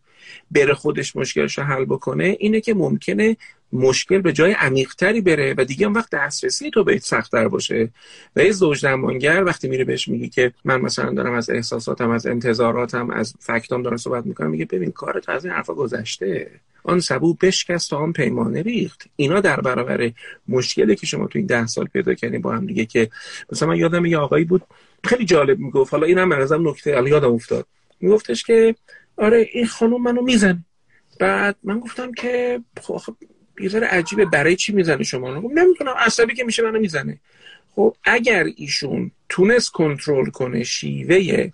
بره خودش مشکلش رو حل بکنه اینه که ممکنه مشکل به جای عمیقتری بره و دیگه اون وقت دسترسی تو بهت سختتر باشه. و یه زوج درمانگر وقتی میره بهش میگی که من مثلا دارم از احساساتم از انتظاراتم از فکتام دارم صحبت می‌کنم میگه ببین کارت از این حرفا گذشته. آن سبو بشکست تا آن پیمانه ریخت. اینا در برابر مشکلی که شما تو این ده سال پیدا کردین با هم دیگه که مثلا من یادم یه آقایی بود خیلی جالب می‌گفت. حالا اینم ازم نکته الان یادم افتاد. میگفتش که آره این خانم منو می‌زنه بعد من گفتم که خب یه ذره عجیبه برای چی می‌زنه شما رو؟ نمی‌دونم عصبی که میشه منو می‌زنه. خب اگر ایشون تونست کنترل کنه شیوه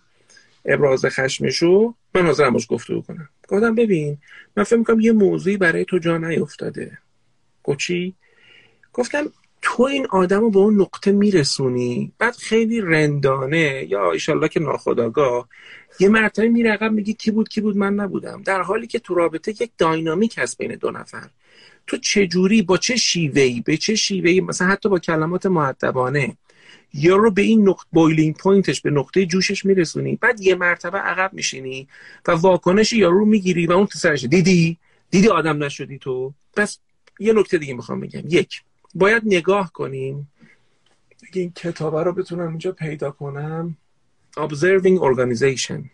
ابراز خشمشو من حاضرم باش گفتگو کنم. گفتم ببین من فکر می‌کنم یه موضوعی برای تو جا نیفتاده. گفت گفتم تو این آدم رو به اون نقطه میرسونی؟ بعد خیلی رندانه. یا ایشالله که ناخودآگاه. یه مرتبه میره عقب میگی کی بود کی بود؟ من نبودم. در حالی که تو رابطه یک dynamic هست بین دو نفر. تو چه جوری با چه شیوهی به چه شیوهی مثلا حتی با کلمات مؤدبانه. یارو به این نقطه boiling point ش به نقطه جوشش میرسونی. بعد یه مرتبه عقب میشینی و واکنش یارو می‌گیری و اون تو سرش دیدی؟ دیدی آدم نشدی تو؟ پس یه نکته دیگه می‌خوام بگم. یک. باید نگاه کنیم. اگه این کتابه رو بتونم اینجا پیدا کنم. Observing Organization.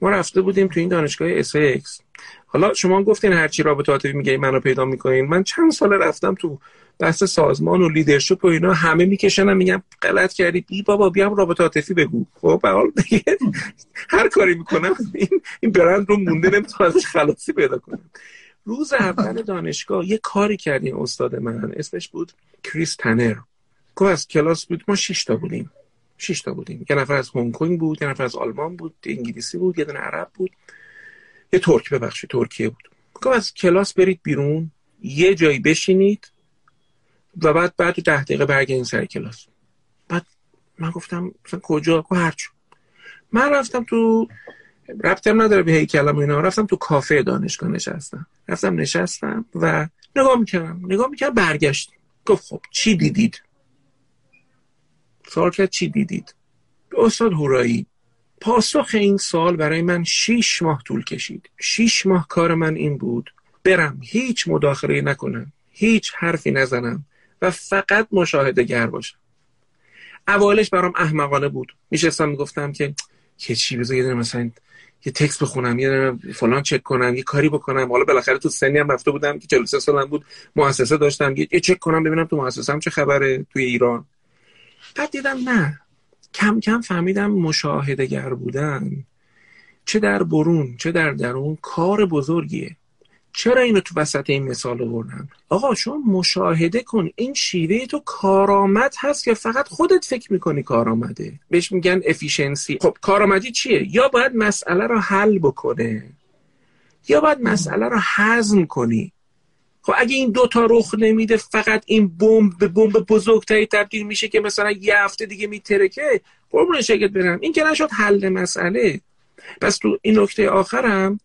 ما رفته بودیم تو این دانشگاه SX حالا شما گفتین هرچی رابطه عاطفی میگه منو پیدا می‌کنین. من چند سال رفتم تو بحث سازمان و لیدرشپ و اینا همه میکشنم میگم غلط کردی. بی بابا بیام رابطه عاطفی بگو. خب به حال هر کاری می‌کنم این این برند رو مونده نمی‌تونم ازش خلاصی پیدا کنم. روز اول دانشگاه یه کاری کردیم استاد من اسمش بود کریس تنر. گفت از کلاس بود ما شش تا بودیم. شش تا بودیم. یه نفر از هنگ کنگ بود یه نفر از آلمان بود انگلیسی بود یه دونه عرب بود. یه ترک ببخشید ترکیه بود. گفت از کلاس برید بیرون یه جایی بشینید و بعد بعد ده دقیقه برگردین سر کلاس. بعد من گفتم مثلا کجا؟ کو هرچو من رفتم تو ربطم نداره به هیکلم اینا. رفتم تو کافه دانشگاه نشستم. رفتم نشستم و نگاه می‌کردم. نگاه می‌کردم برگشت گفت خب چی دیدید؟ سوال کرد چی دیدید؟ استاد هورایی پاسخ این سال برای من شیش ماه طول کشید. شیش ماه کار من این بود برم هیچ مداخله نکنم هیچ حرفی نزنم و فقط مشاهده گر باشم. اولش برام احمقانه بود. میشستم می‌گفتم که که چی بذار یه مثلا یه تکست بخونم یه فلان چک کنم یه کاری بکنم. حالا بالاخره تو سنی هم رفته بودم که 43 سالم بود مؤسسه داشتم. یه چک کنم ببینم تو مؤسسه چه خبره توی ایران. بعد دیدم نه. کم کم فهمیدم مشاهده گر بودن. چه در برون چه در درون کار بزرگیه. چرا اینو تو وسط این مثال آوردم؟ آقا شما مشاهده کن این شیوه تو کارآمد هست که فقط خودت فکر می‌کنی کارآمده؟ بهش میگن افیشنسی خب کارآمدی چیه؟ یا باید مسئله رو حل بکنه یا باید مسئله رو هضم کنی. خب اگه این دوتا رخ نمیده فقط این بمب به بمب بزرگتری تبدیل میشه که مثلا یه هفته دیگه میترکه. قربون شکل برم. این که نشد حل مسئله. پس تو این نکته آخرم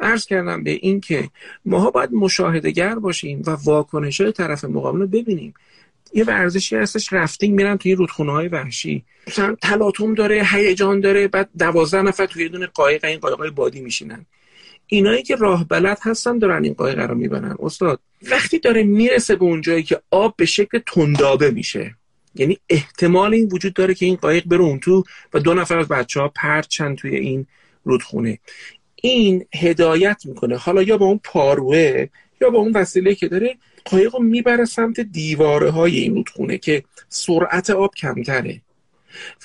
عرض کردم به این که ماها باید مشاهدهگر باشیم و واکنش های طرف مقابل رو ببینیم. یه ورزشی هستش رفتینگ میرن توی رودخونه های وحشی. مثلا تلاطم داره هیجان داره بعد دوازده نفر توی دونه قایق این قایق های بادی میشینن. اینایی که راه بلد هستن دارن این قایق رو می‌برن. استاد وقتی داره می‌رسه به اونجایی که آب به شکل تندابه میشه یعنی احتمال این وجود داره که این قایق بره اون تو و دو نفر از بچه ها پرچن توی این رودخونه. این هدایت می‌کنه. حالا یا با اون پاروه یا با اون وسیله که داره قایق رو می‌بره سمت دیواره های این رودخونه که سرعت آب کمتره.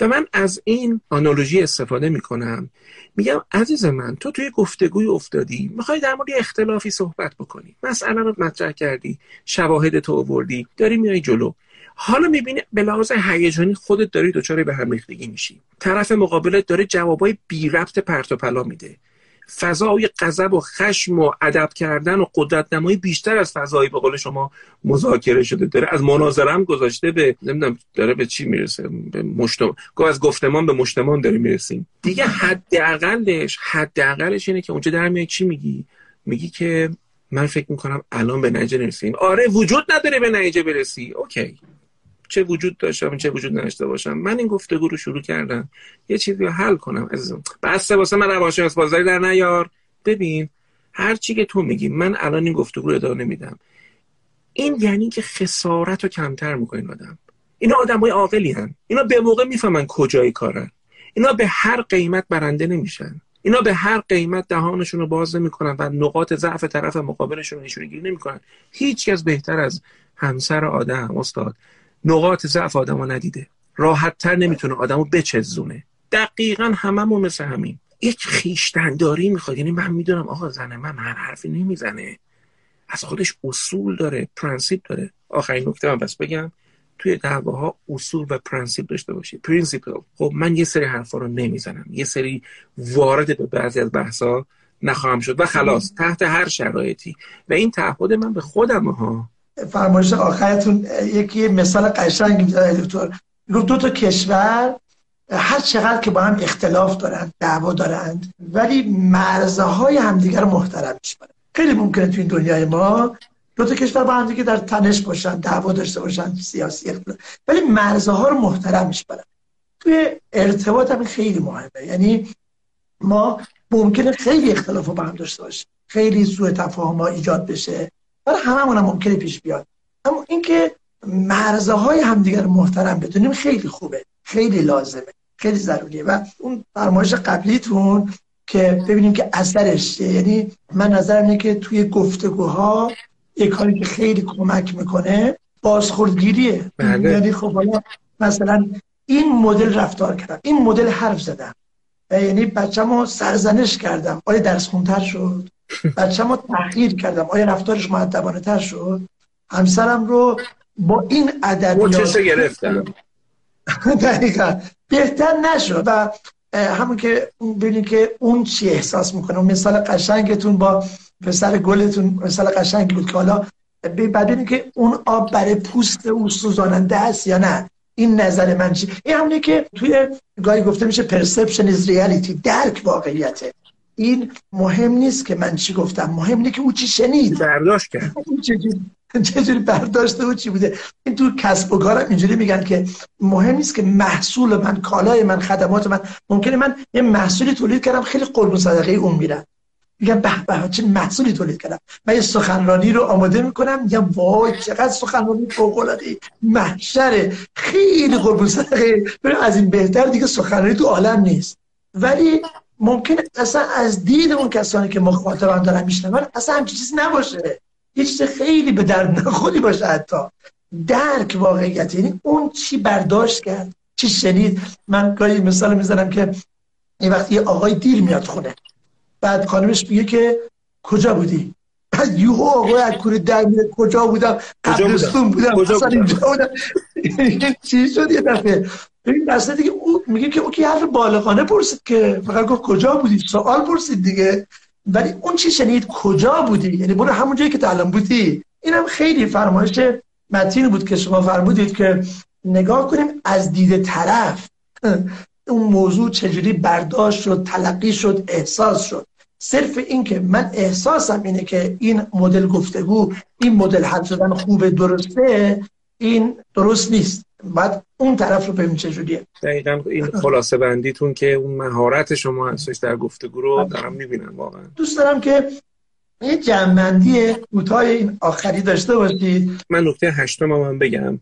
و من از این آنالوژی استفاده می‌کنم. میگم عزیز من تو توی گفتگوی افتادی می‌خوای در مورد اختلافی صحبت بکنی. مسئله رو مطرح کردی شواهد تو آوردی داری میای جلو. حالا می‌بینی به لحاظ هیجانی خودت داری دچار به هم ریختگی میشی. طرف مقابلت داره جوابای بی ربط پرت و پلا میده. فضای غضب و خشم و ادب کردن و قدرت نمایی بیشتر از فضایی به قول شما مذاکره شده. داره از مناظره هم گذاشته به نمی‌دونم داره به چی می‌رسه؟ به مشتم از گفتمان به مشتمان داره می‌رسیم. دیگه حداقلش حداقلش اینه که اونجا در میای چی میگی؟ میگی که من فکر می‌کنم الان به نتیجه نرسیم. آره وجود نداره به نتیجه برسی. اوکی. چه وجود داشتم چه وجود نداشته باشم. من این گفتگو رو شروع کردم. یه چیزی رو حل کنم. عزیزم. بسته واسه من روانشناس بازاری در نیار. ببین هر چی که تو میگی من الان این گفتگو رو ادامه نمیدم این یعنی که خسارت رو کمتر می‌کنین آدم. اینا آدمای عاقلی هن. اینا به موقع می‌فهمن کجای کارن. اینا به هر قیمت برنده نمیشن. اینا به هر قیمت دهانشون رو باز نمی‌کنن و نقاط ضعف طرف مقابلشون رو نشون گیری نمی‌کنن. هیچ کس بهتر از همسر آدم استاد. نقاط ضعف آدمو ندیده. راحت تر نمی‌تونه آدمو بچزونه. دقیقا هممون مثل همین یک خویشتنداری می‌خواد. یعنی من می‌دونم آقا زن من هر حرفی نمی‌زنه. از خودش اصول داره پرنسیپ داره. آخرین نکته من بس بگم. توی دعواها اصول و پرنسیپ داشته باشی. principle خب من یه سری حرفا رو نمی‌زنم. یه سری وارد به بعضی از بحثا نخواهم شد. و خلاص تحت هر شرایطی. و این تعهد من به خودم ها. فرمایش آخرتون یکی مثال قشنگ می‌زد دکتر. گفت دو تا کشور هر چقدر که با هم اختلاف دارند دعوا دارند ولی مرزهای همدیگر محترم میشن خیلی ممکنه تو این دنیای ما دو تا کشور با هم در تنش باشن دعوا داشته باشن سیاسی اختلاف. ولی مرزها رو محترم میشن توی ارتباط هم خیلی مهمه. یعنی ما ممکنه خیلی اختلاف با هم داشته باشیم. خیلی سوء تفاهم ایجاد بشه. برای هممون هم ممکنه پیش بیاد. اما اینکه مرزهای همدیگر محترم بدونیم خیلی خوبه خیلی لازمه خیلی ضروریه. و اون فرمایش قبلیتون که ببینیم که اثرش یعنی من نظرم اینه که توی گفتگوها یه کاری که خیلی کمک می‌کنه بازخوردگیریه. بله. یعنی خب حالا مثلا این مدل رفتار کردم این مدل حرف زدم. یعنی بچه‌مو سرزنش کردم. آیا درس خونتر شد. بچه‌مو تحقیر کردم. آیا رفتارش مؤدبانه تر شد؟ همسرم رو با این ادبیات گرفتم. دقیقا. بهتر نشد و همون که ببینید که اون چی احساس می‌کنه. اون مثال قشنگتون با پسر گلتون مثال قشنگی بود که حالا بعد که اون آب برای پوست او سوزاننده است یا نه. این نظر من چی؟ این همونه که توی گاهی گفته میشه perception is reality. درک واقعیته. این مهم نیست که من چی گفتم. مهم اینه که او چی شنید. برداشت کرد. چجوری برداشته او چی بوده. این تو کسب و کارم اینجوری میگن که مهم نیست که محصول من کالای من خدمات من. ممکنه من یه محصولی تولید کردم خیلی قربون صدقه اون میرم. میگم به به چه محصولی تولید کردم؟ من یه سخنرانی رو آماده می‌کنم. میگم وای چقدر سخنرانی فوق العاده محشر خیلی قربون صدقه از این بهتر دیگه سخنرانی تو عالم نیست. ولی ممکن اصلا از دید اون کسانی که مخاطبان دارن میشنون اصلا همچین چیزی نباشه. یه چیز خیلی به درد نخوری باشه حتی. درک واقعیت یعنی اون چی برداشت کرد چی شنید. من گاهی مثال می‌زنم که این وقتی یه آقای دیر میاد خونه. بعد خانمش میگه که کجا بودی؟ بعد یهو آقای از کوره در میره کجا بودم؟ قبرستون بودم کجا بودم؟ اینجا بودم. چی شد یه دفعه؟ ببین دسته دیگه او میگه که او که حرف بالغانه پرسید که فقط گفت کجا بودی؟ سوال پرسید دیگه. ولی اون چی شنید؟ کجا بودی؟ یعنی برو همون جایی که الان بودی. اینم خیلی فرمایش متین بود که شما فرمودید که نگاه کنیم از دید طرف. اون موضوع چجوری برداشت شد تلقی شد احساس شد. صرف این که من احساسم اینه که این مدل گفتگو این مدل حل شدن خوبه درسته این درست نیست. بعد اون طرف رو ببین چجوریه دقیقا این خلاصه بندیتون که اون مهارت شما هستش در گفتگو رو دارم می‌بینم واقعا. دوست دارم که یه جمعندی کوتاه این آخری داشته باشید. من نکته هشتم هم بگم.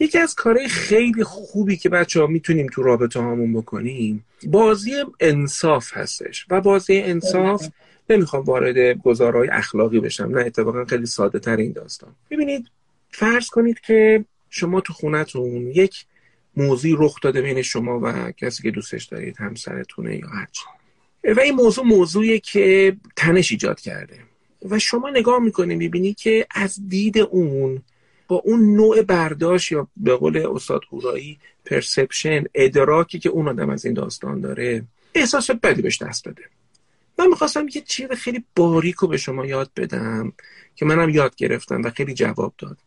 یکی از کارهای خیلی خوبی که بچه ها می‌تونیم تو رابطه همون بکنیم بازی انصاف هستش و بازی انصاف نمی‌خوام وارد گزارهای اخلاقی بشم نه اتفاقا خیلی ساده تر این داستان. ببینید فرض کنید که شما تو خونتون یک موضوعی رخ داده بین شما و کسی که دوستش دارید همسرتونه یا هرچی. و این موضوع موضوعی که تنش ایجاد کرده. و شما نگاه می‌کنید می‌بینی که از دید اون با اون نوع برداشت یا به قول استاد هورایی پرسپشن ادراکی که اون آدم از این داستان داره احساس بدی بهش دست داده. من می‌خواستم یه چیز خیلی باریک رو به شما یاد بدم که منم یاد گرفتم و خیلی جواب داد.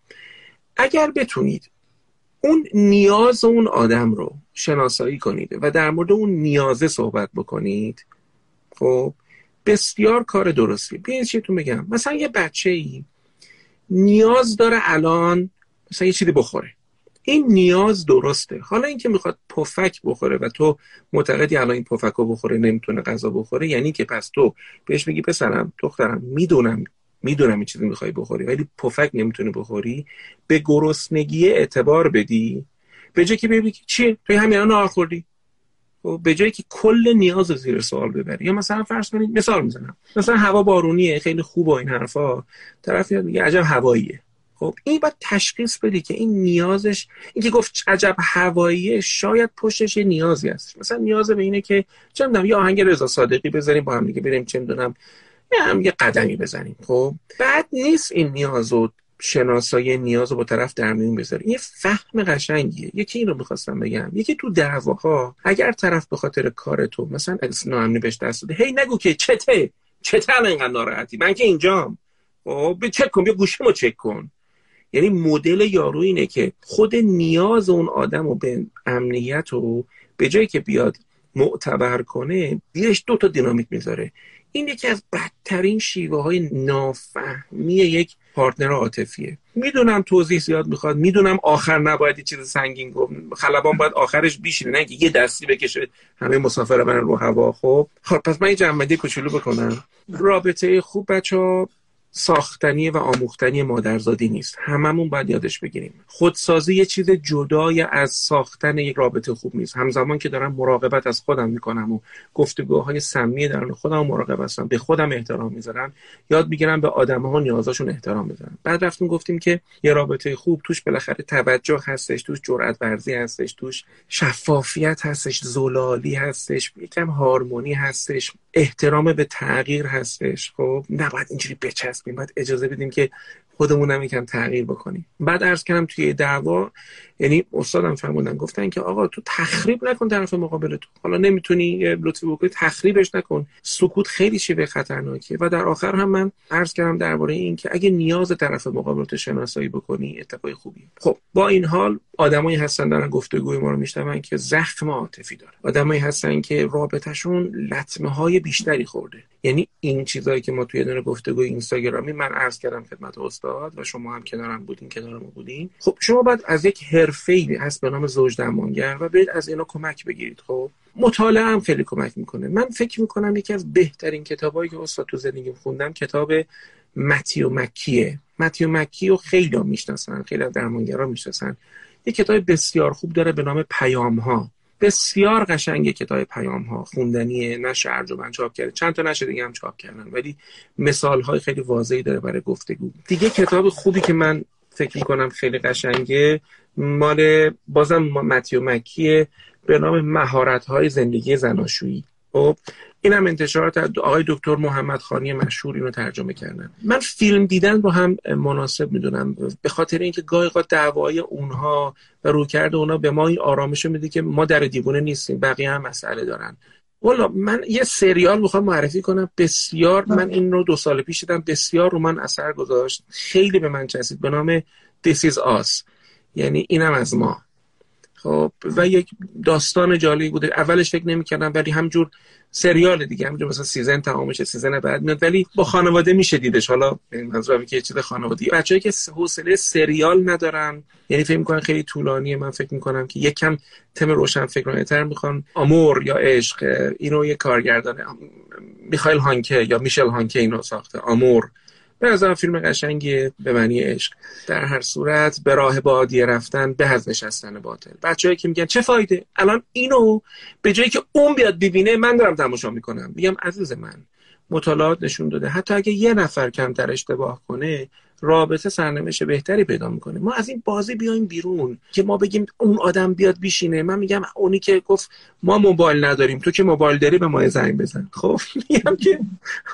اگر بتونید اون نیاز اون آدم رو شناسایی کنید و در مورد اون نیازه صحبت بکنید خب بسیار کار درستی. بیاید چیتون بگم مثلا یه بچه ای نیاز داره الان مثلا یه چیزی بخوره. این نیاز درسته. حالا اینکه می‌خواد پفک بخوره و تو معتقدی الان این پفک رو بخوره نمی‌تونه غذا بخوره یعنی که پس تو بهش میگی پسرم دخترم می‌دونم می‌دونم این چیزی می‌خوای بخوری ولی پفک نمی‌تونه بخوری. به گرسنگی اعتبار بدی. به جای که ببینی چی تو همین الان خوردی. خب به جایی که کل نیاز زیر سوال ببری. یا مثلا فرض کنید مثال می‌زنم. مثلا هوا بارونیه خیلی خوب این حرفا. طرف میگه عجب هواییه. خب این باید تشخیص بدی که این نیازش این که گفت عجب هواییه شاید پشتش یه نیازی هست مثلا نیاز به اینه که چه می‌دونم یه آهنگ رضا صادقی بذاریم با هم دیگه بریم چه می‌دونم هم یه قدمی بزنیم. خب بعد نیست این نیازو شناسایی نیاز رو با طرف در میون بذاری یه فهم قشنگیه. یکی این رو می‌خواستم بگم. یکی تو دعواها اگر طرف به خاطر کار تو مثلا ناامنی بهش دست داده هی نگو که چته چته اینقدر ناراحتی. من که اینجام. خب چک کن بیا گوشیمو چک کن. یعنی مدل یارو اینه که خود نیاز اون آدم رو به امنیت رو به جایی که بیاد معتبر کنه دیرش دو تا دینامیک می‌ذاره. این یکی از بدترین شیوه های نافهمی یک پارتنر عاطفیه. می‌دونم توضیح زیاد می‌خواد. می‌دونم آخر نباید چیز سنگین گفت. خلبان باید آخرش بیشینه نه که یه دستی بکشه همه مسافر من رو هوا. خب خب پس من یه جنبندی کوچولو بکنم. رابطه خوب بچه ها ساختنی و آموختنی مادرزادی نیست. هممون باید یادش بگیریم. خودسازی یه چیز جدای از ساختن یک رابطه خوب نیست. همزمان که دارم مراقبت از خودم می‌کنم و گفتگوهای سمی درون خودم مراقب هستم به خودم احترام می‌ذارم یاد می‌گیرم به آدم ها نیازاشون احترام بذارم. بعد رفتیم گفتیم که یه رابطه خوب توش بالاخره توجه هستش توش جرأت ورزی هستش توش شفافیت هستش زلالی هستش یکم هارمونی هستش. احترام به تغییر هستش. خب نباید اینجوری بچسبیم. باید اجازه بدیم که خودمون هم یکم تغییر بکنیم. بعد عرض کردم توی دعوا یعنی استادم فرمودن گفتن که آقا تو تخریب نکن طرف مقابل تو حالا نمی‌تونی لطفی بکنی تخریبش نکن. سکوت خیلی شیوه خطرناکیه. و در آخر هم من عرض کردم درباره این که اگه نیاز طرف مقابل تو شناسایی بکنی اتفاقی خوبی خب با این حال آدمایی هستن دارن گفتگوی ما رو میشنون که زخم عاطفی داره. آدمایی هستن که رابطهشون لطمه های بیشتری خورده. یعنی این چیزایی که ما توی دونه گفتگوی اینستاگرامی من عرض کردم خدمت استاد و شما هم کنارم بودین کنارم بودین. خب شما بعد از یک حرفه‌ای هست به نام زوج درمانگر و برید از اینا کمک بگیرید. خب مطالعه هم خیلی کمک می‌کنه. من فکر می‌کنم یکی از بهترین کتابایی که استاد تو زندگی خوندم کتاب متیو مکیه. متیو مکی رو خیلی می‌شناسن خیلی درمانگرا می‌شناسن. یه کتاب بسیار خوب داره به نام پیام ها بسیار قشنگ کتاب پیام ها خوندنی نشر ارجمند چاپ کرده. چند تا نشر دیگه هم چاپ کردن ولی مثال های خیلی واضحی داره برای گفتگو. دیگه کتاب خوبی که من فکر می‌کنم خیلی قشنگه. مال بازم متیو مکیه. به نام مهارت های زندگی زناشویی. خب اینم انتشارات آقای دکتر محمد خانی مشهور اینو ترجمه کردن. من فیلم دیدن رو هم مناسب می‌دونم. به خاطر اینکه گاهی اوقات دعوای اونها و رویکرد اونها به ما این آرامش میده که ما در دیوونه نیستیم بقیه هم مسئله دارن. والا من یه سریال می‌خوام معرفی کنم. بسیار من این رو دو سال پیش دیدم. بسیار رو من اثر گذاشت. خیلی به من چسبید. به نام This is Us. یعنی اینم از ما. خب و یک داستان جالبی بوده. اولش فکر نمی‌کردم ولی همجور سریال دیگه همونجور مثلا season تمام میشه season بعد میاد. ولی با خانواده میشه دیدش. حالا منظورم که چیز خانوادگی. بچه‌ای که حوصله سریال ندارن یعنی فکر می‌کنن خیلی طولانیه من فکر می‌کنم که یکم تم روشن فکرانه تر می‌خوان. امور یا عشق اینو یه کارگردان میخائیل هانکه یا میشل هانکه اینو ساخته. امور به نظرم فیلم قشنگیه به معنی عشق. در هر صورت به راه بادیه رفتن به از نشستن باطل. بچه‌ای که میگن چه فایده؟ الان اینو به جایی که اون بیاد ببینه من دارم تماشا می‌کنم. میگم عزیز من مطالعات نشون داده. حتی اگه یه نفر کمتر اشتباه کنه رابطه سرنوشت بهتری پیدا می‌کنه. ما از این بازی بیایم بیرون که ما بگیم اون آدم بیاد بیشینه. من میگم اونی که گفت ما موبایل نداریم. تو که موبایل داری به ما زنگ بزن. خب میگم که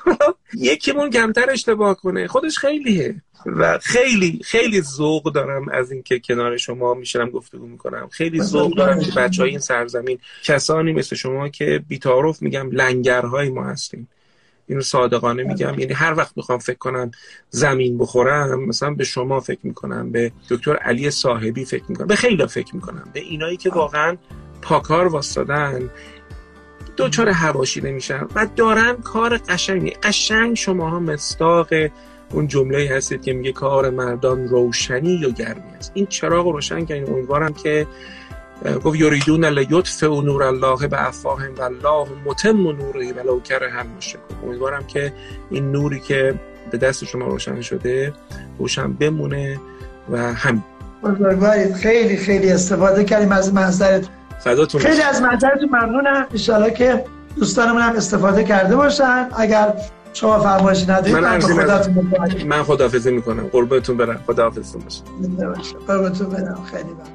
یکیمون کمتر اشتباه کنه. خودش خیلیه. و خیلی خیلی ذوق دارم از اینکه کنار شما میشم گفتگو می‌کنم. خیلی ذوق دارم که بچه های این سرزمین کسانی مثل شما که بیتاروف میگم لنگرهای ما هستیم اینو صادقانه میگم. یعنی هر وقت می‌خوام فکر کنم زمین بخورم مثلا به شما فکر می‌کنم به دکتر علی صاحبی فکر می‌کنم به خیلی فکر می‌کنم. به اینایی که واقعا پاکار واسدادن دوچار هواشی نمیشن و دارن کار قشنگی. قشنگ شما ها مستاق اون جمله هستید که میگه کار مردان روشنی یا گرمی است. این چراغ روشن کردین. امیدوارم که گفت یریدون لیطفئوا نور الله به افواههم و الله متم نوره ولو کره هم امیدوارم که این نوری که به دست شما روشن شده روشن بمونه و هم خیلی خیلی استفاده کردیم از منظرت. خیلی از منظرتون ممنونم. ان که دوستانمون هم استفاده کرده باشن. اگر شما فرمایشی ندارید من, من, من خداحافظی می‌کنم. قربتون برم. خداحافظتون باشه قربتون برم. خیلی برم